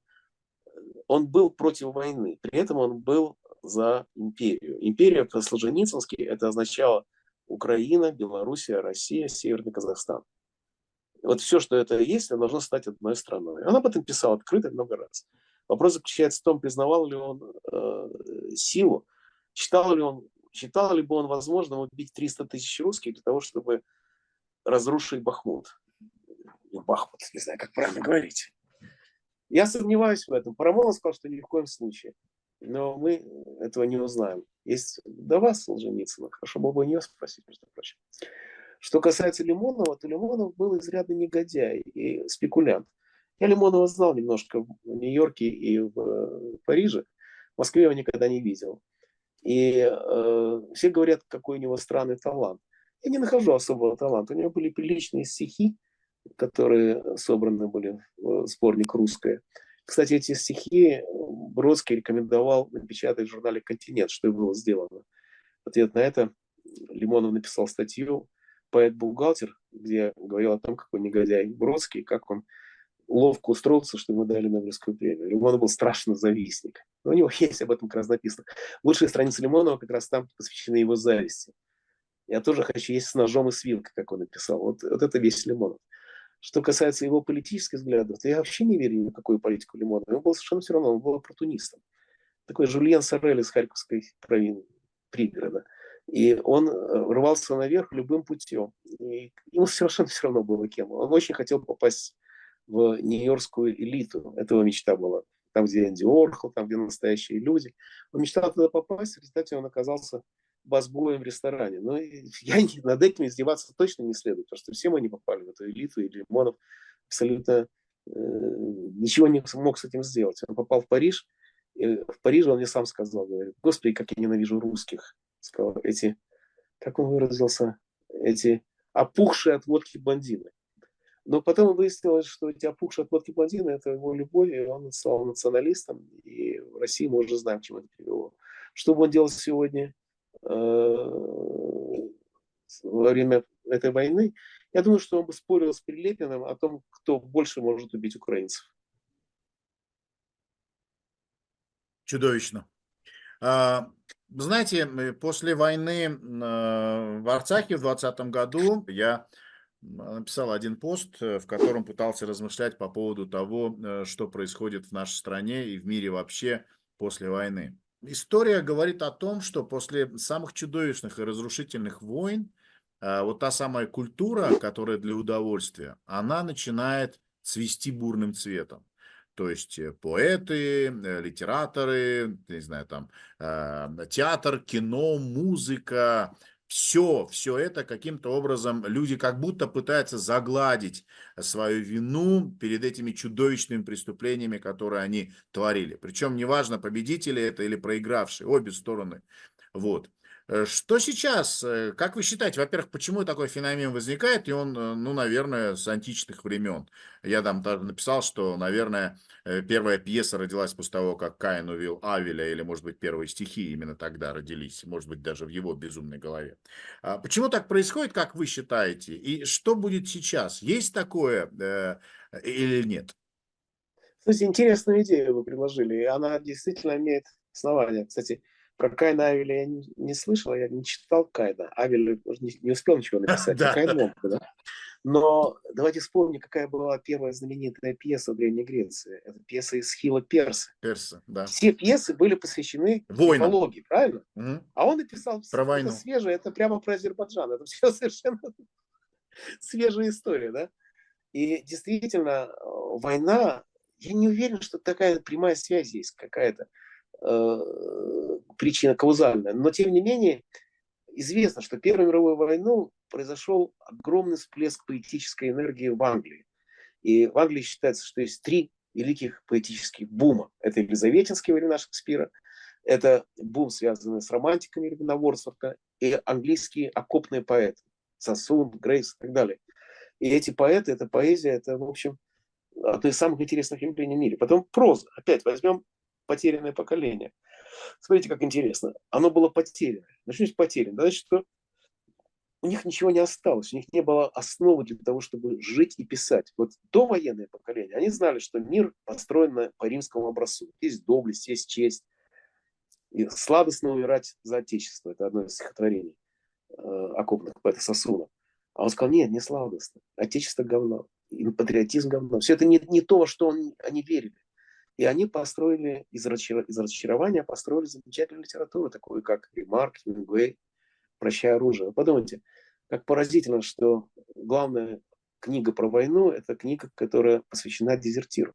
он был против войны, при этом он был за империю. Империя по-солженицынски это означало Украина, Белоруссия, Россия, Северный Казахстан. Вот все, что это есть, должно стать одной страной. Он об этом писал открыто много раз. Вопрос заключается в том, признавал ли он э, силу, считал ли он, считал ли бы он возможным убить 300 тысяч русских для того, чтобы разрушить Бахмут. Бахмут, не знаю, как правильно говорить. Я сомневаюсь в этом. Парамонов сказал, что ни в коем случае. Но мы этого не узнаем. Есть вдова Солженицына, хорошо бы у нее спросить, между прочим. Что касается Лимонова, то Лимонов был изрядно негодяй и спекулянт. Я Лимонова знал немножко в Нью-Йорке и в э, Париже. В Москве его никогда не видел. И э, все говорят, какой у него странный талант. Я не нахожу особого таланта. У него были приличные стихи, которые собраны были в сборник «Русское». Кстати, эти стихи Бродский рекомендовал напечатать в журнале «Континент», что и было сделано. В ответ на это Лимонов написал статью «Поэт-бухгалтер», где говорил о том, какой негодяй Бродский, как он ловко устроился, что ему дали Нобелевскую премию. Лимонов был страшно завистник. Но у него есть об этом как раз написано. Лучшие страницы Лимонова как раз там посвящены его зависти. Я тоже хочу есть с ножом и с вилкой, как он написал. Вот, вот это весь Лимонов. Что касается его политических взглядов, то я вообще не верю ни в какую политику Лимонова. Ему было совершенно все равно, он был оппортунистом. Такой Жульен Сорель из Харьковской провинции, пригорода. И он э, рвался наверх любым путем. И ему совершенно все равно было кем. Он очень хотел попасть в нью-йоркскую элиту. Этого мечта была. Там, где Энди Орхол, там, где настоящие люди. Он мечтал туда попасть, в результате он оказался басбоем в ресторане. Но я не, над этим издеваться точно не следует, потому что все мы не попали в эту элиту, и Лимонов абсолютно э, ничего не мог с этим сделать. Он попал в Париж, и в Париже он мне сам сказал, говорит, господи, как я ненавижу русских. Сказал, эти, как он выразился, эти опухшие от водки бандины. Но потом выяснилось, что эти опухшие от водки блондины – это его любовь, и он стал националистом. И в России мы уже знаем, к чему это привело. Что бы он делал сегодня во время этой войны? Я думаю, что он бы спорил с Прилепиным о том, кто больше может убить украинцев. Чудовищно. А, знаете, после войны э, в Арцахе в 2020 году я написал один пост, э, в котором пытался размышлять по поводу того, э, что происходит в нашей стране и в мире вообще после войны. История говорит о том, что после самых чудовищных и разрушительных войн э, вот та самая культура, которая для удовольствия, она начинает цвести бурным цветом. То есть поэты, литераторы, не знаю, там театр, кино, музыка, все, все это каким-то образом люди как будто пытаются загладить свою вину перед этими чудовищными преступлениями, которые они творили. Причем неважно, победители это или проигравшие, обе стороны. Вот. Э, что сейчас? Э, как вы считаете, во-первых, почему такой феномен возникает? И он, э, ну, наверное, с античных времен. Я там даже написал, что, наверное, первая пьеса родилась после того, как Каин увел Авеля, или, может быть, первые стихи именно тогда родились, может быть, даже в его безумной голове. А почему так происходит, как вы считаете? И что будет сейчас? Есть такое или нет? Слушайте, интересную идею вы предложили, и она действительно имеет основания. Кстати, про Кайна Авеля я не, не слышал, я не читал Кайна. Авель не, не успел ничего написать, да. Кайн мог да? Но давайте вспомним, какая была первая знаменитая пьеса в Древней Греции. Это пьеса из Хила Перса. Перса, да. Все пьесы были посвящены Войнам. мифологии, правильно? Угу. А он написал про войну. это свежее, это прямо про Азербайджан. Это все совершенно свежая история, да? И действительно, э, война, я не уверен, что такая прямая связь есть какая-то. Э, причина каузальная. Но тем не менее, известно, что Первую мировую войну произошел огромный всплеск поэтической энергии в Англии. И в Англии считается, что есть три великих поэтических бума. Это Елизаветинский времена Шекспира, это бум, связанный с романтиками времена Ворсворта, и английские окопные поэты. Сосун, Грейс и так далее. И эти поэты, эта поэзия, это, в общем, одно из самых интересных явлений в мире. Потом проза. Опять возьмем потерянное поколение. Смотрите, как интересно. Оно было потеряно. Начнем с потерян. Значит, что у них ничего не осталось, у них не было основы для того, чтобы жить и писать. Вот до военное поколение, они знали, что мир построен по римскому образцу. Есть доблесть, есть честь. И сладостно умирать за Отечество. Это одно из стихотворений э, окопных поэта Сосуна. А он сказал, нет, не сладостно. Отечество говно. И патриотизм говно. Все это не, не то, во что он, они верили. И они построили из, разочар... из разочарования построили замечательную литературу, такую как Ремарк, Хемингуэй, «Прощай оружие». Подумайте, как поразительно, что главная книга про войну – это книга, которая посвящена дезертиру.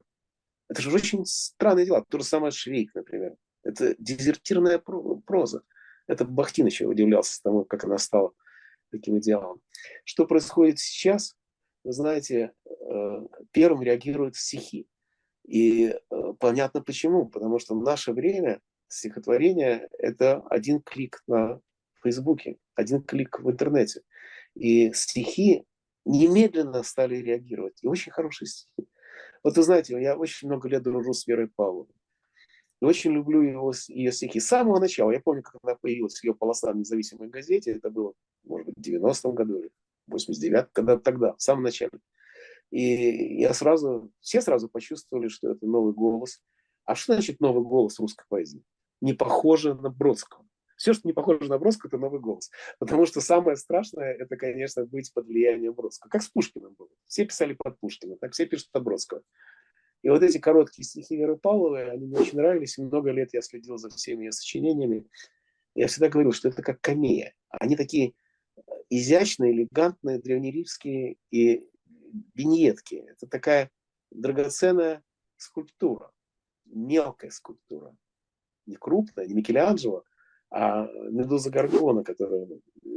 Это же очень странное дело. То же самое Швейк, например. Это дезертирная проза. Это Бахтин еще удивлялся тому, как она стала таким идеалом. Что происходит сейчас? Вы знаете, э, первым реагируют стихи. И э, понятно почему. Потому что в наше время стихотворение – это один клик на Фейсбуке, один клик в интернете. И стихи немедленно стали реагировать. И очень хорошие стихи. Вот вы знаете, я очень много лет дружу с Верой Павловной. И очень люблю его, ее стихи. С самого начала, я помню, как она появилась, ее полоса в независимой газете, это было, может быть, в 90-м году или 89 когда тогда, в самом начале. И я сразу, все сразу почувствовали, что это новый голос. А что значит новый голос русской поэзии? Не похоже на Бродского. Все, что не похоже на Бродского, это новый голос. Потому что самое страшное, это, конечно, быть под влиянием Бродского. Как с Пушкиным было. Все писали под Пушкина, так все пишут под Бродского. И вот эти короткие стихи Веры Павловой, они мне очень нравились. И много лет я следил за всеми ее сочинениями. Я всегда говорил, что это как камея. Они такие изящные, элегантные, древнеримские и виньетки. Это такая драгоценная скульптура, мелкая скульптура. Не крупная, не Микеланджело, а Медуза Гаргона, которую э,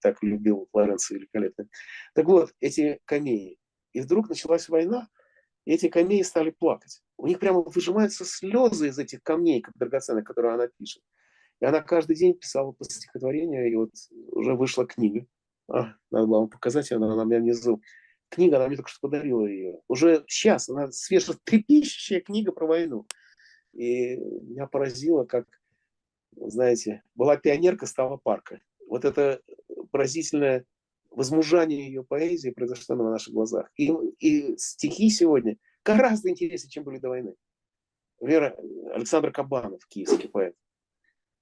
так любил Флоренций великолепно. Так вот, эти камеи. И вдруг началась война, и эти камеи стали плакать. У них прямо выжимаются слезы из этих камней, как драгоценных, которые она пишет. И она каждый день писала по стихотворению, и вот уже вышла книга. А, надо было вам показать, она, у меня внизу. Книга, она мне только что подарила ее. Уже сейчас, она свежетрепещущая книга про войну. И меня поразило, как, знаете, была пионерка, стала парка. Вот это поразительное возмужание ее поэзии произошло на наших глазах. И, и стихи сегодня гораздо интереснее, чем были до войны. Вера Александр Кабанов, киевский поэт.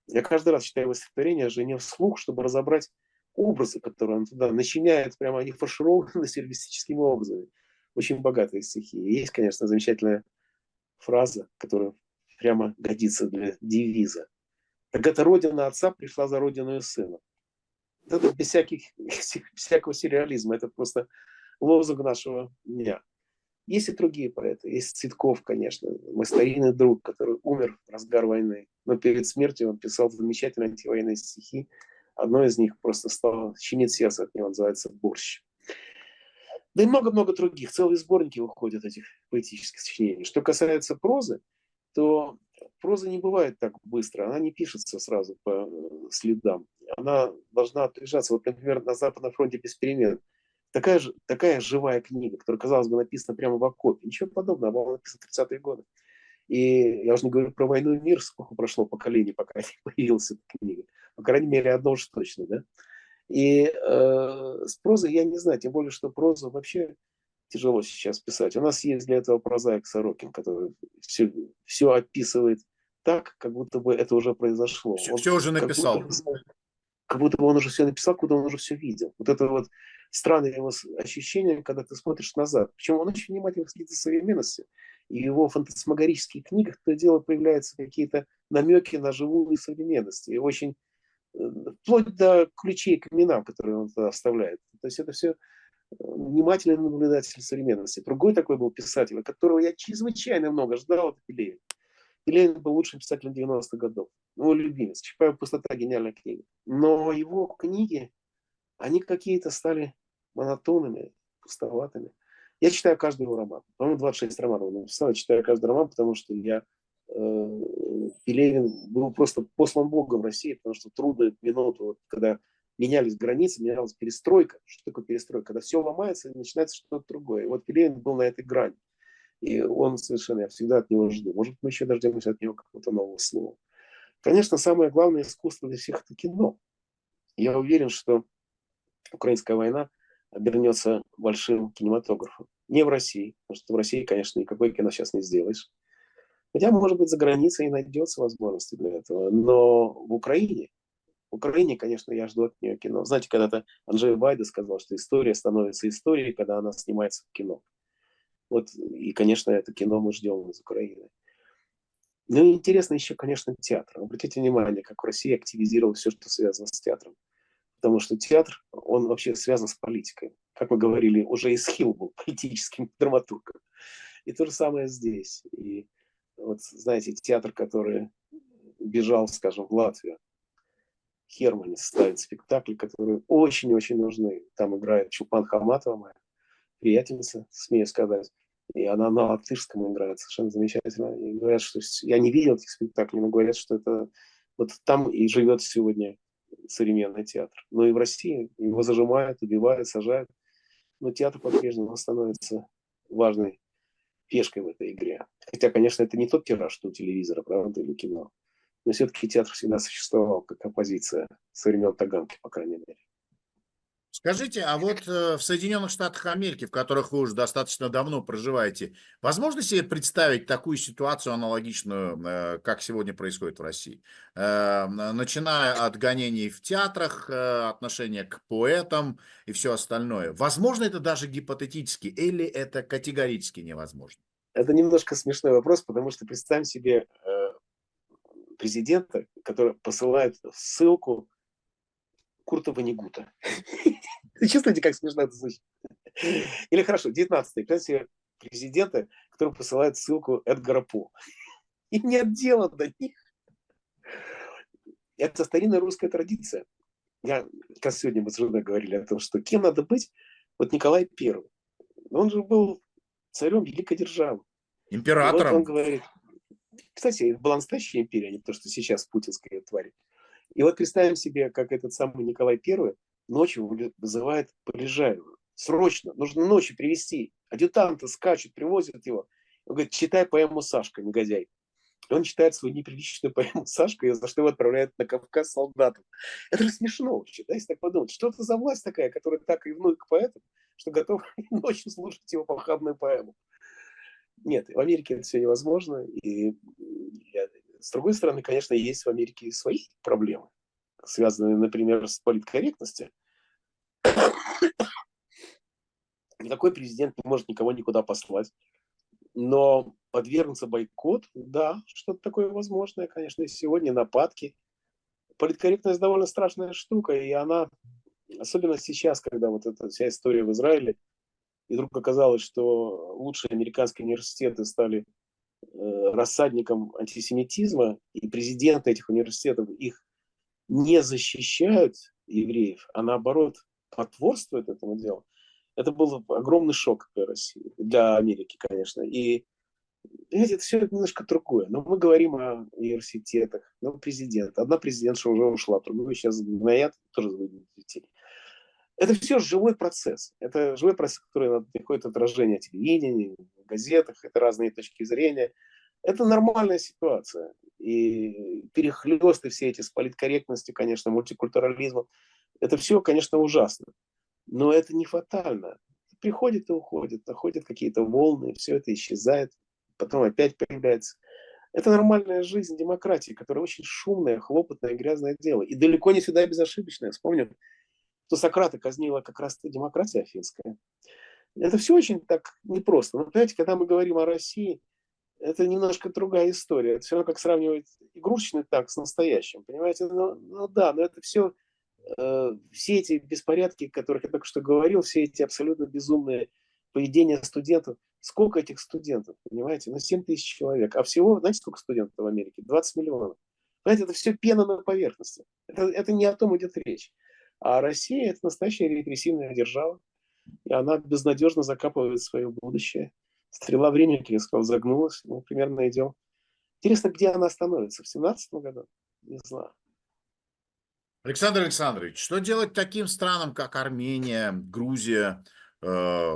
Я каждый раз читаю его стихотворение жене вслух, чтобы разобрать образы, которые он туда начиняет, прямо они фаршированы сервистическими образами. Очень богатые стихи. И есть, конечно, замечательная фраза, которая прямо годится для девиза. Так это родина отца пришла за родину сына. Это без всяких, всякого сериализма. Это просто лозунг нашего дня. Есть и другие поэты. Есть Цветков, конечно, мой старинный друг, который умер в разгар войны. Но перед смертью он писал замечательные антивоенные стихи. Одно из них просто стало щемит сердце от него, называется «Борщ». Да и много-много других. Целые сборники выходят этих поэтических сочинений. Что касается прозы, то проза не бывает так быстро. Она не пишется сразу по э, следам. Она должна отлежаться. Вот, например, на Западном фронте без перемен – Такая, же, такая живая книга, которая, казалось бы, написана прямо в окопе. Ничего подобного, она была написана в 30-е годы. И я уже не говорю про войну и мир, сколько прошло поколений, пока появилась эта книга. По крайней мере, одно уж точно, да. И э, с прозой я не знаю, тем более, что прозу вообще тяжело сейчас писать. У нас есть для этого прозаик Сорокин, который все, все описывает так, как будто бы это уже произошло. Все, он, все уже написал. Как будто, как будто бы он уже все написал, будто он уже все видел. Вот это вот странное его ощущение, когда ты смотришь назад. Причем он очень внимательно следит за современностью. И в его фантасмагорических книгах то дело появляются какие-то намеки на живую современность. И очень вплоть до ключей к именам, которые он туда вставляет. То есть это все э, внимательный наблюдатель современности. Другой такой был писатель, которого я чрезвычайно много ждал, это Пелевин. Пелевин был лучшим писателем 90-х годов. Его любимец. Чапаев «Пустота» – гениальная книга. Но его книги, они какие-то стали монотонными, пустоватыми. Я читаю каждый его роман. По-моему, 26 романов он написал. Я читаю каждый роман, потому что я э, Пелевин был просто послан Богом в России, потому что трудную минуту, вот, когда менялись границы, менялась перестройка. Что такое перестройка? Когда все ломается, начинается что-то другое. И вот Пелевин был на этой грани. И он совершенно, я всегда от него жду. Может, мы еще дождемся от него какого-то нового слова. Конечно, самое главное искусство для всех – это кино. Я уверен, что украинская война обернется большим кинематографом. Не в России, потому что в России, конечно, никакой кино сейчас не сделаешь. Хотя, может быть, за границей и найдется возможности для этого. Но в Украине, в Украине, конечно, я жду от нее кино. Знаете, когда-то Анджей Вайда сказал, что история становится историей, когда она снимается в кино. Вот, и, конечно, это кино мы ждем из Украины. Ну и интересно еще, конечно, театр. Обратите внимание, как в России активизировал все, что связано с театром. Потому что театр, он вообще связан с политикой. Как мы говорили, уже Исхил был политическим драматургом. И то же самое здесь. И вот, знаете, театр, который бежал, скажем, в Латвию, Хермане ставит спектакли, которые очень-очень нужны. Там играет Чупан Хаматова, моя приятельница, смею сказать. И она на латышском играет совершенно замечательно. И говорят, что я не видел этих спектаклей, но говорят, что это вот там и живет сегодня современный театр. Но и в России его зажимают, убивают, сажают. Но театр по-прежнему становится важной пешкой в этой игре. Хотя, конечно, это не тот тираж, что у телевизора, правда, или кино. Но все-таки театр всегда существовал как оппозиция со времен Таганки, по крайней мере. Скажите, а вот э, в Соединенных Штатах Америки, в которых вы уже достаточно давно проживаете, возможно себе представить такую ситуацию аналогичную, э, как сегодня происходит в России? Э, начиная от гонений в театрах, отношения к поэтам и все остальное. Возможно это даже гипотетически или это категорически невозможно? Это немножко смешной вопрос, потому что представим себе президента, который посылает ссылку Курта Ванигута. Чувствуете, как смешно это звучит? Или хорошо, 19-й, представьте президента, который посылает ссылку Эдгара По. И нет дела до них. Это старинная русская традиция. Я, как сегодня мы с женой говорили о том, что кем надо быть, вот Николай Первый. Он же был царем великой державы. Императором. вот он говорит, кстати, это была настоящая империя, а не то, что сейчас путинская тварь. И вот представим себе, как этот самый Николай I ночью вызывает Полежаева. Срочно, нужно ночью привести. Адъютанты скачут, привозят его. Он говорит, читай поэму Сашка, негодяй. И он читает свою неприличную поэму Сашка, и за что его отправляют на Кавказ солдатам. Это же смешно вообще, да, если так подумать. Что это за власть такая, которая так ревнует к поэту, что готова ночью слушать его похабную поэму. Нет, в Америке это все невозможно. И я с другой стороны, конечно, есть в Америке свои проблемы, связанные, например, с политкорректностью. Никакой президент не может никого никуда послать. Но подвергнуться бойкот, да, что-то такое возможное, конечно, и сегодня нападки. Политкорректность довольно страшная штука, и она, особенно сейчас, когда вот эта вся история в Израиле, и вдруг оказалось, что лучшие американские университеты стали рассадником антисемитизма, и президенты этих университетов их не защищают евреев, а наоборот потворствуют этому делу, это был огромный шок для России, для Америки, конечно. И понимаете, это все немножко другое. Но мы говорим о университетах, ну, президент. Одна президентша уже ушла, другую сейчас гноят, тоже выйдут детей. Это все живой процесс. Это живой процесс, который находит отражение в телевидении, в газетах, это разные точки зрения. Это нормальная ситуация. И перехлесты все эти с политкорректностью, конечно, мультикультурализмом, это все, конечно, ужасно. Но это не фатально. Приходит и уходит, находят какие-то волны, все это исчезает, потом опять появляется. Это нормальная жизнь демократии, которая очень шумная, хлопотная, грязное дело. И далеко не всегда безошибочная. Вспомним что Сократа казнила как раз демократия афинская. Это все очень так непросто. Но, понимаете, когда мы говорим о России, это немножко другая история. Это все равно как сравнивать игрушечный так с настоящим. Понимаете, ну, ну да, но это все, э, все эти беспорядки, о которых я только что говорил, все эти абсолютно безумные поведения студентов. Сколько этих студентов, понимаете? Ну, 7 тысяч человек. А всего, знаете, сколько студентов в Америке? 20 миллионов. Понимаете, это все пена на поверхности. Это, это не о том идет речь. А Россия – это настоящая репрессивная держава, и она безнадежно закапывает свое будущее. Стрела времени, как я сказал, загнулась, мы примерно идем. Интересно, где она остановится? В 17 году? Не знаю. Александр Александрович, что делать таким странам, как Армения, Грузия, э,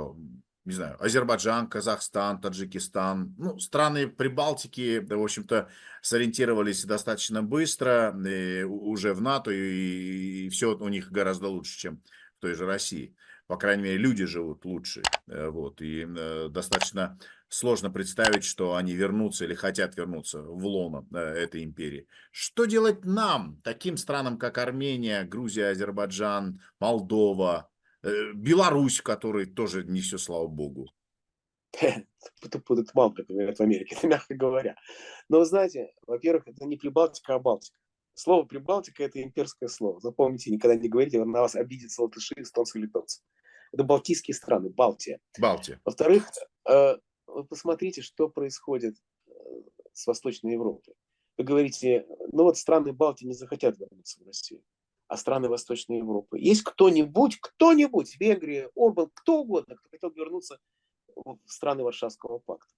не знаю, Азербайджан, Казахстан, Таджикистан, ну, страны Прибалтики, да, в общем-то, сориентировались достаточно быстро и уже в НАТО, и, и все у них гораздо лучше, чем в той же России. По крайней мере, люди живут лучше, э, вот, и э, достаточно сложно представить, что они вернутся или хотят вернуться в лоно э, этой империи. Что делать нам, таким странам, как Армения, Грузия, Азербайджан, Молдова, Э, Беларусь, который тоже не все, слава богу. Мало, как говорят в Америке, мягко говоря. Но вы знаете, во-первых, это не Прибалтика, а Балтика. Слово Прибалтика – это имперское слово. Запомните, никогда не говорите, на вас обидятся латыши, эстонцы, литовцы. Это балтийские страны, Балтия. Балтия. Во-вторых, э, вы посмотрите, что происходит э, с Восточной Европой. Вы говорите, ну вот страны Балтии не захотят вернуться в Россию. А страны Восточной Европы. Есть кто-нибудь, кто-нибудь, Венгрия, Орбан, кто угодно, кто хотел вернуться в страны Варшавского пакта.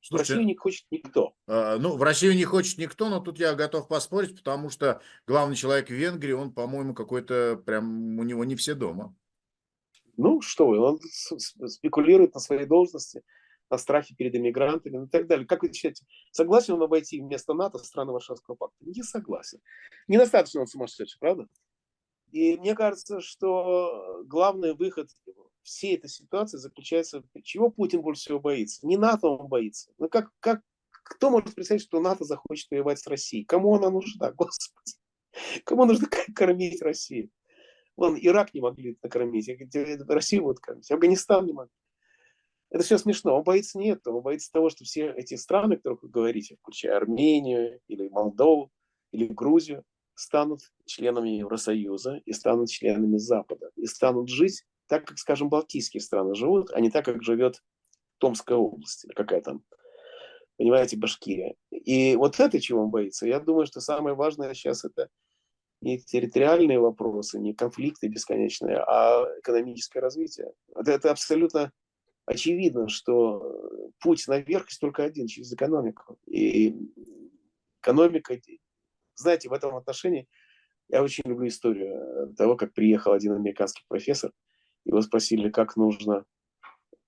Слушайте, в Россию не хочет никто. э, ну, в Россию не хочет никто, но тут я готов поспорить, потому что главный человек в Венгрии, он, по-моему, какой-то, прям у него не все дома. Ну, что вы, он спекулирует на своей должности, на страхе перед иммигрантами ну, и так далее. Как вы считаете, согласен он обойти вместо НАТО страны Варшавского пакта? Не согласен. Недостаточно он сумасшедший, правда? И мне кажется, что главный выход всей этой ситуации заключается в чего Путин больше всего боится. Не НАТО он боится. Ну как, как, кто может представить, что НАТО захочет воевать с Россией? Кому она нужна, господи? Кому нужно кормить Россию? Вон, Ирак не могли накормить, Россию вот кормить, Афганистан не могли. Это все смешно. Он боится не этого, он боится того, что все эти страны, о которых вы говорите, включая Армению или Молдову или Грузию, станут членами Евросоюза и станут членами Запада. И станут жить так, как, скажем, балтийские страны живут, а не так, как живет Томская область какая там, понимаете, Башкирия. И вот это чего он боится. Я думаю, что самое важное сейчас это не территориальные вопросы, не конфликты бесконечные, а экономическое развитие. Это, это абсолютно очевидно, что путь наверх есть только один, через экономику. И экономика, знаете, в этом отношении я очень люблю историю того, как приехал один американский профессор, его спросили, как нужно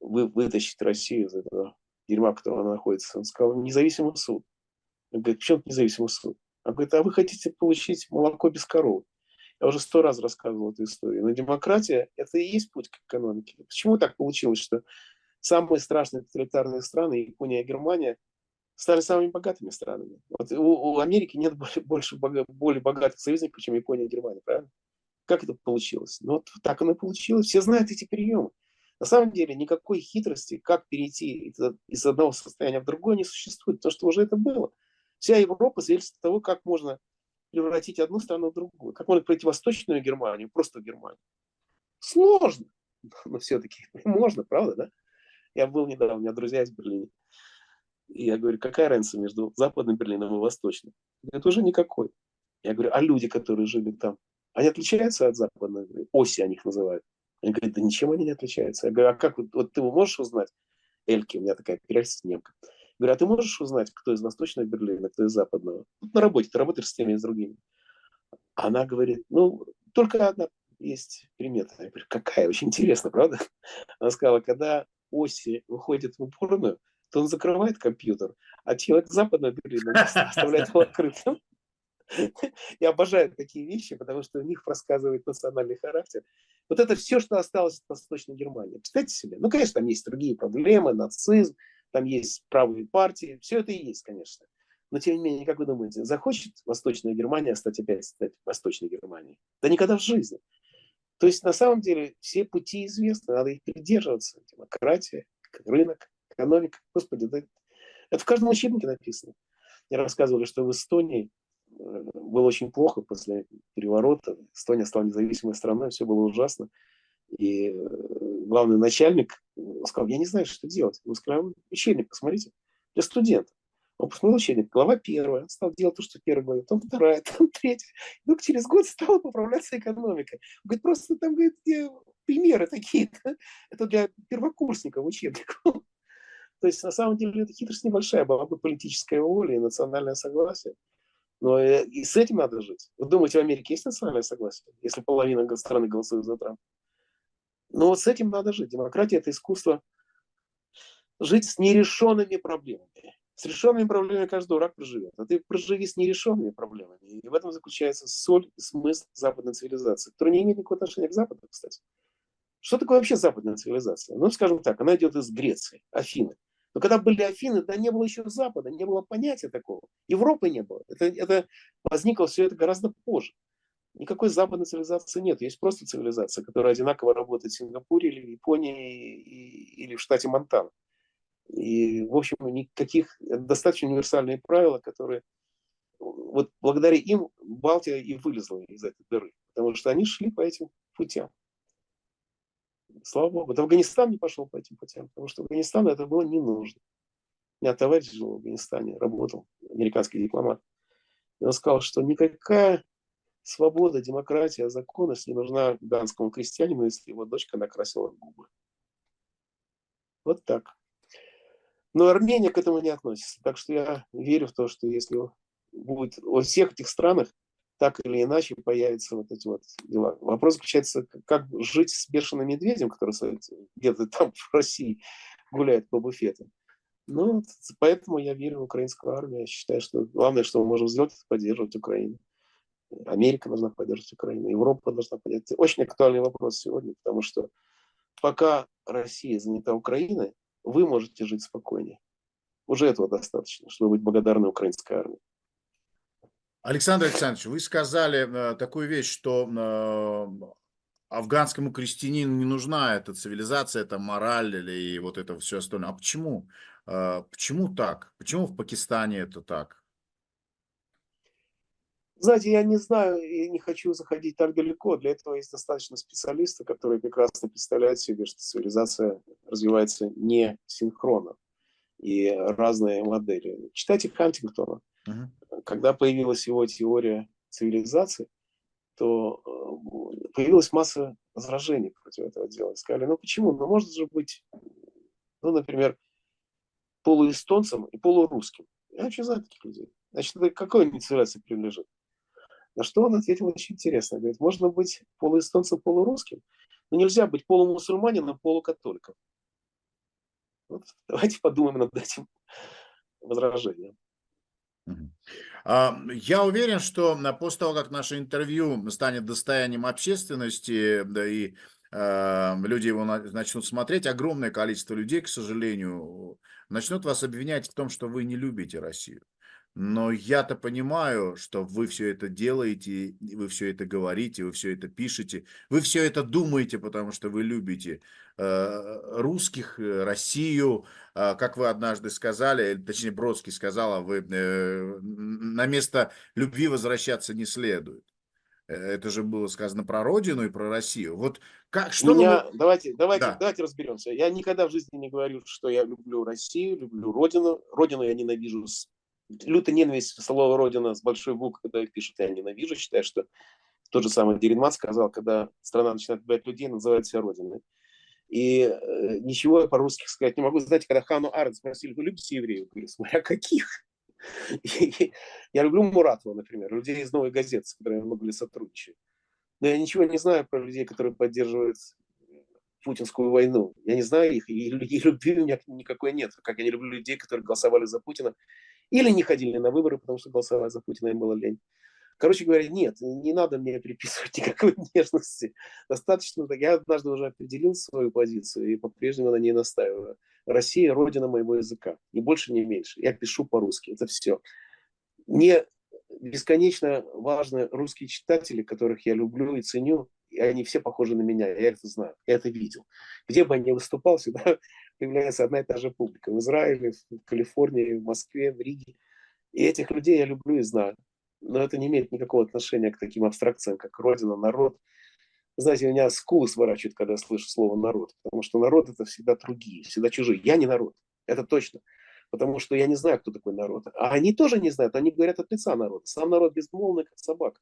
вы, вытащить Россию из этого дерьма, в котором она находится. Он сказал, независимый суд. Он говорит, почему независимый суд? Он говорит, а вы хотите получить молоко без коровы. Я уже сто раз рассказывал эту историю. Но демократия – это и есть путь к экономике. Почему так получилось, что самые страшные тоталитарные страны, Япония и Германия, стали самыми богатыми странами? Вот у, у Америки нет более, больше более богатых союзников, чем Япония и Германия, правильно? Как это получилось? Ну, вот так оно и получилось. Все знают эти приемы. На самом деле никакой хитрости, как перейти из одного состояния в другое, не существует, потому что уже это было. Вся Европа от того, как можно превратить одну страну в другую. Как можно пройти Восточную Германию, просто Германию. Сложно, но все-таки можно, правда, да? Я был недавно, у меня друзья из Берлина. Я говорю, какая разница между Западным Берлином и Восточным? Это уже никакой. Я говорю, а люди, которые жили там, они отличаются от Западной? Оси они их называют. Они говорят, да ничем они не отличаются. Я говорю, а как, вот ты можешь узнать? Эльки, у меня такая перепись немка. Говорю, а ты можешь узнать, кто из Восточного Берлина, кто из Западного? Вот на работе, ты работаешь с теми и с другими. Она говорит, ну, только одна есть примета. Я говорю, какая? Очень интересно, правда? Она сказала, когда оси выходит в уборную, то он закрывает компьютер, а человек западного Берлина оставляет его открытым. Я обожаю такие вещи, потому что у них рассказывает национальный характер. Вот это все, что осталось от Восточной Германии. Представьте себе. Ну, конечно, там есть другие проблемы, нацизм, там есть правые партии, все это и есть, конечно. Но тем не менее, как вы думаете, захочет Восточная Германия стать опять стать Восточной Германией? Да никогда в жизни. То есть на самом деле все пути известны, надо их придерживаться. Демократия, рынок, экономика. Господи, да, это в каждом учебнике написано. Мне рассказывали, что в Эстонии было очень плохо после переворота. Эстония стала независимой страной, все было ужасно. И главный начальник сказал, я не знаю, что делать. Он сказал, учебник, посмотрите, для студентов. Он посмотрел учебник, глава первая, стал делать то, что первая говорит, потом вторая, там третья. Вдруг через год стала поправляться экономика. Он говорит, просто там говорит, примеры такие. Это для первокурсников учебник. То есть, на самом деле, это хитрость небольшая, была бы политическая воля и национальное согласие. Но и с этим надо жить. Вы думаете, в Америке есть национальное согласие, если половина страны голосует за Трампа? Но вот с этим надо жить. Демократия – это искусство жить с нерешенными проблемами. С решенными проблемами каждый дурак проживет. А ты проживи с нерешенными проблемами. И в этом заключается соль и смысл западной цивилизации, которая не имеет никакого отношения к Западу, кстати. Что такое вообще западная цивилизация? Ну, скажем так, она идет из Греции, Афины. Но когда были Афины, да не было еще Запада, не было понятия такого. Европы не было. Это, это возникло все это гораздо позже. Никакой западной цивилизации нет. Есть просто цивилизация, которая одинаково работает в Сингапуре или в Японии или в штате Монтана. И, в общем, никаких достаточно универсальные правила, которые вот благодаря им Балтия и вылезла из этой дыры. Потому что они шли по этим путям. Слава Богу. Вот Афганистан не пошел по этим путям, потому что Афганистану это было не нужно. У меня товарищ жил в Афганистане, работал, американский дипломат. И он сказал, что никакая свобода, демократия, законность не нужна данскому крестьянину, если его дочка накрасила губы. Вот так. Но Армения к этому не относится. Так что я верю в то, что если будет во всех этих странах так или иначе появятся вот эти вот дела. Вопрос заключается, как жить с бешеным медведем, который где-то там в России гуляет по буфетам. Ну, поэтому я верю в украинскую армию. Я считаю, что главное, что мы можем сделать, это поддерживать Украину. Америка должна поддерживать Украину, Европа должна поддерживать. Очень актуальный вопрос сегодня, потому что пока Россия занята Украиной, вы можете жить спокойнее. Уже этого достаточно, чтобы быть благодарны украинской армии. Александр Александрович, вы сказали э, такую вещь, что э, афганскому крестьянину не нужна эта цивилизация, эта мораль или вот это все остальное. А почему? Э, почему так? Почему в Пакистане это так? Знаете, я не знаю и не хочу заходить так далеко. Для этого есть достаточно специалисты, которые прекрасно представляют себе, что цивилизация развивается не синхронно и разные модели. Читайте Хантингтона. Uh-huh. Когда появилась его теория цивилизации, то э, появилась масса возражений против этого дела. Сказали, ну почему? Ну может же быть, ну, например, полуэстонцем и полурусским. Я вообще знаю таких людей. Значит, это какой они цивилизации принадлежит? На что он ответил очень интересно. Говорит, можно быть полуэстонцем, полурусским, но нельзя быть полумусульманином, полукатоликом. Вот, давайте подумаем над этим возражением. А, я уверен, что после того, как наше интервью станет достоянием общественности, да и э, люди его начнут смотреть, огромное количество людей, к сожалению, начнут вас обвинять в том, что вы не любите Россию. Но я-то понимаю, что вы все это делаете, вы все это говорите, вы все это пишете, вы все это думаете, потому что вы любите русских, э, Россию, э, как вы однажды сказали, точнее Бродский сказал, вы на место любви возвращаться не следует. Это же было сказано про Родину и про Россию. Вот как, что Меня, вы... давайте, давайте, да. давайте разберемся. Я никогда в жизни не говорю, что я люблю Россию, люблю Родину. Родину я ненавижу с лютая ненависть слова «родина» с большой буквы, когда пишут, я ненавижу, считаю, что тот же самый Деринман сказал, когда страна начинает убивать людей, называет себя родиной. И э, ничего я по-русски сказать не могу. Знаете, когда Хану Арен спросили, вы любите евреев? Я говорю, смотря каких. я люблю Муратова, например, людей из «Новой газеты», с которыми я много лет сотрудничаю. Но я ничего не знаю про людей, которые поддерживают путинскую войну. Я не знаю их, и, и любви у меня никакой нет. Как я не люблю людей, которые голосовали за Путина или не ходили на выборы, потому что голосовать за Путина им было лень. Короче говоря, нет, не надо мне приписывать никакой нежности. Достаточно, я однажды уже определил свою позицию и по-прежнему на ней настаиваю. Россия – родина моего языка. Ни больше, ни меньше. Я пишу по-русски. Это все. Мне бесконечно важны русские читатели, которых я люблю и ценю, и они все похожи на меня, я это знаю, я это видел. Где бы я ни выступал, всегда появляется одна и та же публика. В Израиле, в Калифорнии, в Москве, в Риге. И этих людей я люблю и знаю. Но это не имеет никакого отношения к таким абстракциям, как Родина, народ. Знаете, у меня скулы сворачивают, когда я слышу слово «народ», потому что народ – это всегда другие, всегда чужие. Я не народ, это точно. Потому что я не знаю, кто такой народ. А они тоже не знают, они говорят от лица народа. Сам народ безмолвный, как собака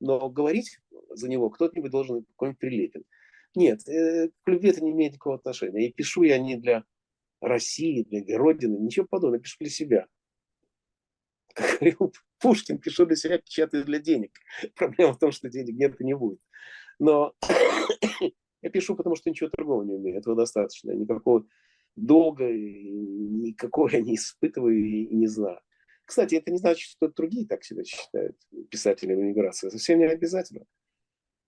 но говорить за него кто-нибудь должен какой-нибудь Прилепин. Нет, э, к любви это не имеет никакого отношения. И пишу я не для России, для Родины, ничего подобного, пишу для себя. Как говорил Пушкин, пишу для себя, печатаю для денег. Проблема в том, что денег нет и не будет. Но я пишу, потому что ничего другого не умею. Этого достаточно. Никакого долга, никакого я не испытываю и не знаю. Кстати, это не значит, что другие так себя считают, писатели в эмиграции. Совсем не обязательно.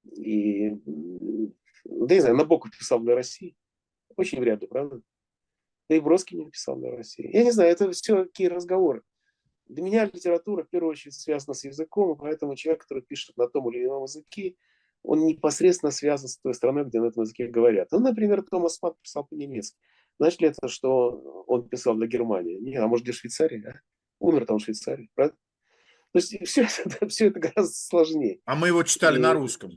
И, да не знаю, Набоков писал для России. Очень вряд ли, правда? Да и Бродский не писал для России. Я не знаю, это все такие разговоры. Для меня литература, в первую очередь, связана с языком, поэтому человек, который пишет на том или ином языке, он непосредственно связан с той страной, где на этом языке говорят. Ну, например, Томас Ман писал по-немецки. Значит ли это, что он писал для Германии? Не, а может, для Швейцарии? А? умер там в Швейцарии, правда? То есть все это, все это гораздо сложнее. А мы его читали и, на русском.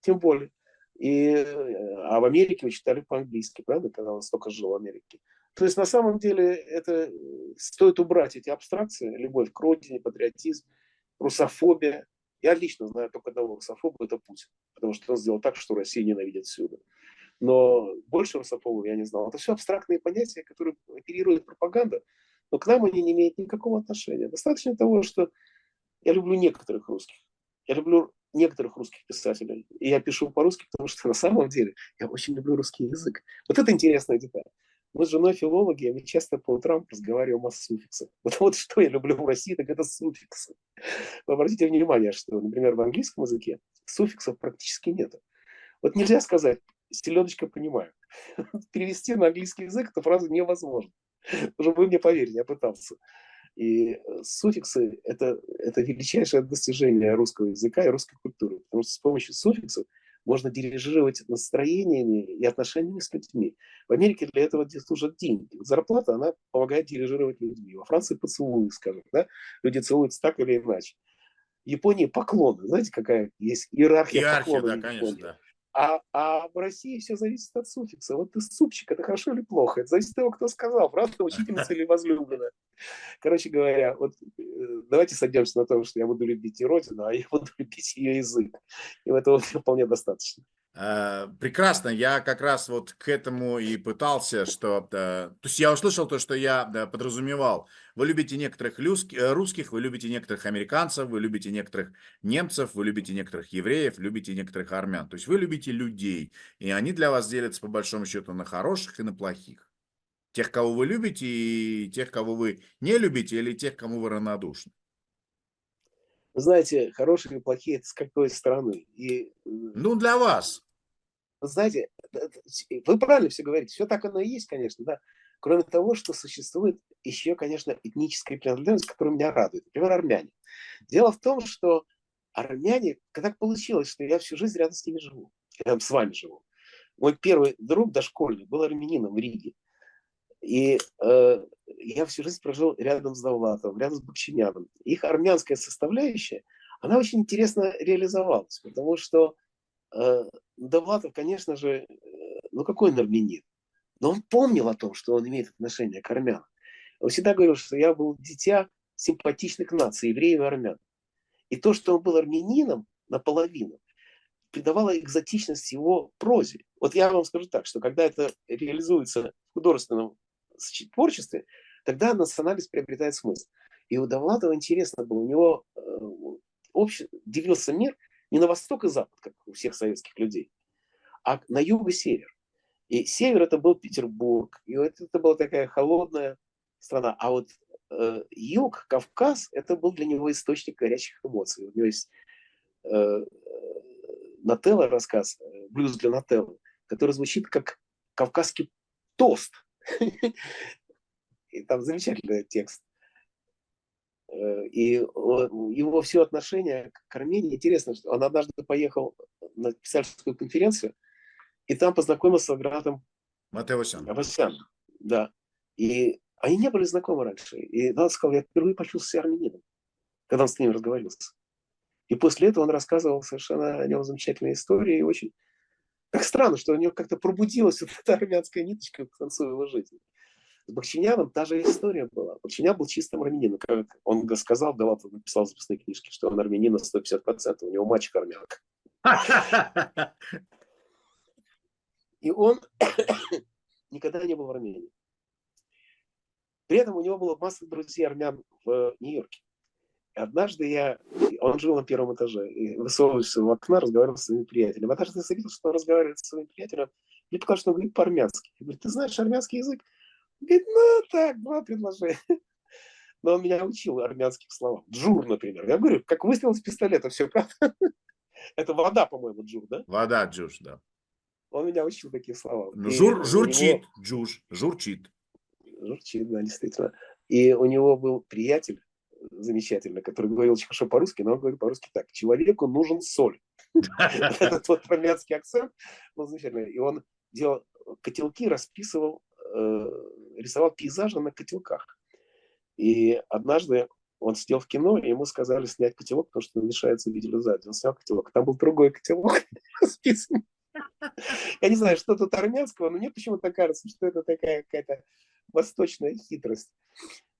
Тем более. И, а в Америке вы читали по-английски, правда, когда он столько жил в Америке. То есть на самом деле это стоит убрать эти абстракции, любовь к родине, патриотизм, русофобия, Я лично знаю только одного русофоба, это Путин, потому что он сделал так, что Россия ненавидит всюду. Но больше русофобов я не знал. Это все абстрактные понятия, которые оперирует пропаганда, но к нам они не имеют никакого отношения. Достаточно того, что я люблю некоторых русских. Я люблю некоторых русских писателей. И я пишу по-русски, потому что на самом деле я очень люблю русский язык. Вот это интересная деталь. Мы с женой филологи, и мы часто по утрам разговариваем о суффиксах. Вот, вот что я люблю в России, так это суффиксы. Вы обратите внимание, что, например, в английском языке суффиксов практически нет. Вот нельзя сказать «селедочка понимаю». Перевести на английский язык эту фразу невозможно. Уже вы мне поверите, я пытался. И э, суффиксы это, – это величайшее достижение русского языка и русской культуры, потому что с помощью суффиксов можно дирижировать настроениями и отношениями с людьми. В Америке для этого служат деньги. Зарплата, она помогает дирижировать людьми. Во Франции поцелуи, скажем, да? люди целуются так или иначе. В Японии поклоны. Знаете, какая есть иерархия, иерархия да, конечно, да. А, а в России все зависит от суффикса. Вот ты супчик, это хорошо или плохо? Это зависит от того, кто сказал, правда, учительница или возлюбленная. Короче говоря, вот э, давайте сойдемся на том, что я буду любить и Родину, а я буду любить ее язык. И этого вполне достаточно. Э, прекрасно, я как раз вот к этому и пытался, что, то есть я услышал то, что я подразумевал. Вы любите некоторых э, русских, вы любите некоторых американцев, вы любите некоторых немцев, вы любите некоторых евреев, любите некоторых армян. То есть вы любите людей, и они для вас делятся по большому счету на хороших и на плохих. Тех, кого вы любите, и тех, кого вы не любите, или тех, кому вы равнодушны. Знаете, хорошие и плохие – это с какой стороны. И, э, ну, для вас. Знаете, вы правильно все говорите, все так оно и есть, конечно, да. Кроме того, что существует еще, конечно, этническая принадлежность, которая меня радует. Например, армяне. Дело в том, что армяне, так получилось, что я всю жизнь рядом с ними живу. Рядом с вами живу. Мой первый друг дошкольный был армянином в Риге. И э, я всю жизнь прожил рядом с Давлатовым, рядом с Бакчиняном. Их армянская составляющая, она очень интересно реализовалась, потому что э, Довлатов, конечно же, э, ну какой он армянин? Но он помнил о том, что он имеет отношение к армянам. Он всегда говорил, что я был дитя симпатичных наций, евреев и армян. И то, что он был армянином наполовину, придавало экзотичность его прозе. Вот я вам скажу так, что когда это реализуется в художественном творчестве, тогда национальность приобретает смысл. И у Довлатова интересно было, у него э, общ... делился мир не на восток и запад, как у всех советских людей, а на юг и север. И север это был Петербург, и вот это была такая холодная страна. А вот э, юг, Кавказ, это был для него источник горячих эмоций. У него есть э Нателла рассказ, э, блюз для Нателлы, который звучит как кавказский тост. И там замечательный текст. Э, и его все отношение к Армении интересно, что он однажды поехал на писательскую конференцию, и там познакомился с Агратом Матеосян. Авасян. Да. И они не были знакомы раньше. И он сказал, я впервые почувствовал себя армянином, когда он с ним разговаривался. И после этого он рассказывал совершенно о нем замечательные истории. И очень как странно, что у него как-то пробудилась вот эта армянская ниточка к концу его жизни. С Бахчиняном та же история была. Бахчинян был чистым армянином. Как он сказал, Галатов написал в записной книжке, что он армянин на 150%. У него мальчик армянка. И он никогда не был в Армении. При этом у него было масса друзей армян в Нью-Йорке. Однажды я, он жил на первом этаже, и высовывался в окна, разговаривал с своими приятелями. Однажды я заметил, что он разговаривает со своим приятелем, мне показалось, что он говорит по-армянски. Я говорю, ты знаешь армянский язык? Он говорит, ну так, два предложения. Но он меня учил армянских словам. Ջուր, например. Я говорю, как выстрел из пистолета, все правда. Это вода, по-моему, ջուր, да? Вода, джуш, да. Он меня учил такие слова. Ну, жур, журчит, него... джуш, журчит. Журчит, да, действительно. И у него был приятель, замечательно, который говорил очень хорошо по-русски, но он говорит по-русски так. Человеку нужен соль. Этот вот армянский акцент был замечательный. И он делал котелки, расписывал, э, рисовал пейзажи на котелках. И однажды он сидел в кино, и ему сказали снять котелок, потому что мешается видеализации. Он снял котелок, там был другой котелок расписан. Я не знаю, что тут армянского, но мне почему-то кажется, что это такая какая-то восточная хитрость.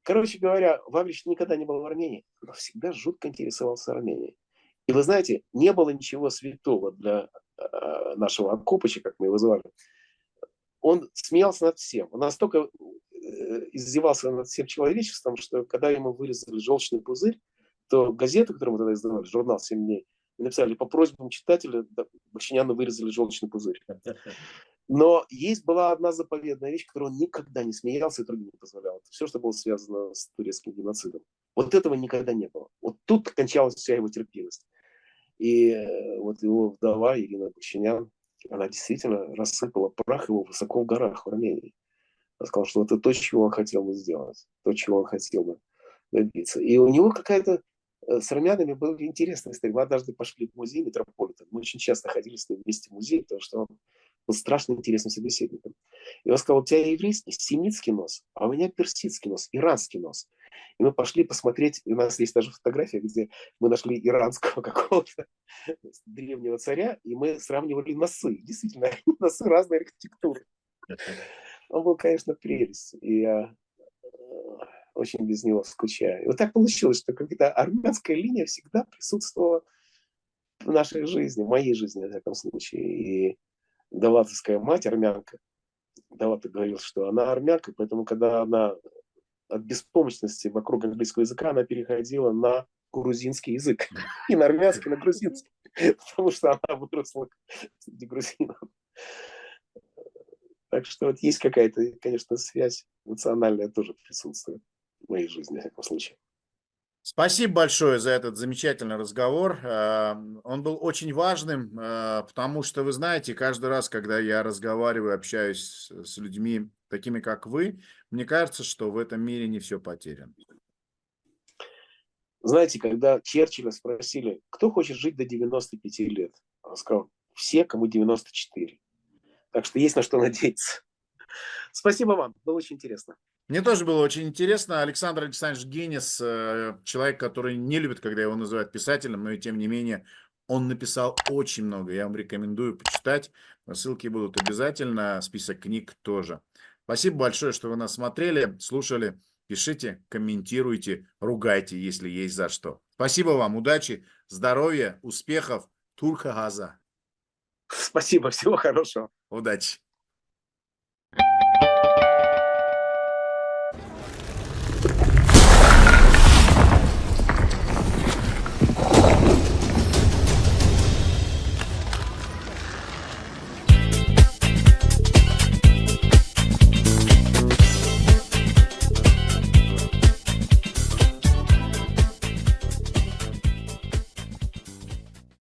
Короче говоря, Ваврич никогда не был в Армении, но всегда жутко интересовался Арменией. И вы знаете, не было ничего святого для э, нашего Акопыча, как мы его звали. Он смеялся над всем. Он настолько э, издевался над всем человечеством, что когда ему вырезали желчный пузырь, то газету, которую мы тогда издавали, журнал «Семь дней», написали, по просьбам читателя Бахчиняну вырезали желчный пузырь. Но есть была одна заповедная вещь, которую он никогда не смеялся и другим не позволял. Это все, что было связано с турецким геноцидом. Вот этого никогда не было. Вот тут кончалась вся его терпимость. И э, вот его вдова Ирина Бахчинян, она действительно рассыпала прах его высоко в горах в Армении. Она сказала, что это то, чего он хотел бы сделать, то, чего он хотел бы добиться. И у него какая-то Э, с армянами был интересная история. Мы однажды пошли в музей Метрополитен. Мы очень часто ходили с ним вместе в музей, потому что он был страшно интересным собеседником. И он сказал, у тебя еврейский, семитский нос, а у меня персидский нос, иранский нос. И мы пошли посмотреть, и у нас есть даже фотография, где мы нашли иранского какого-то древнего царя, и мы сравнивали носы. Действительно, носы разной архитектуры. Он был, конечно, прелесть. И я очень без него скучаю. И вот так получилось, что какая-то армянская линия всегда присутствовала в нашей жизни, в моей жизни, в таком случае. И Даватовская мать, армянка, Давата говорил, что она армянка, поэтому когда она от беспомощности вокруг английского языка, она переходила на грузинский язык. И на армянский, на грузинский. Потому что она выросла среди грузинов. Так что вот есть какая-то, конечно, связь национальная тоже присутствует в моей жизни, в всяком случае. Спасибо большое за этот замечательный разговор. Э, он был очень важным, э, потому что, вы знаете, каждый раз, когда я разговариваю, общаюсь с людьми, такими как вы, мне кажется, что в этом мире не все потеряно. Знаете, когда Черчилля спросили, кто хочет жить до 95 лет, он сказал, все, кому 94. Так что есть на что надеяться. Спасибо вам, было очень интересно. Мне тоже было очень интересно. Александр Александрович Генис, э, человек, который не любит, когда его называют писателем, но и тем не менее он написал очень много. Я вам рекомендую почитать. Ссылки будут обязательно, список книг тоже. Спасибо большое, что вы нас смотрели, слушали. Пишите, комментируйте, ругайте, если есть за что. Спасибо вам, удачи, здоровья, успехов. Турка Газа. Спасибо, всего хорошего. Удачи.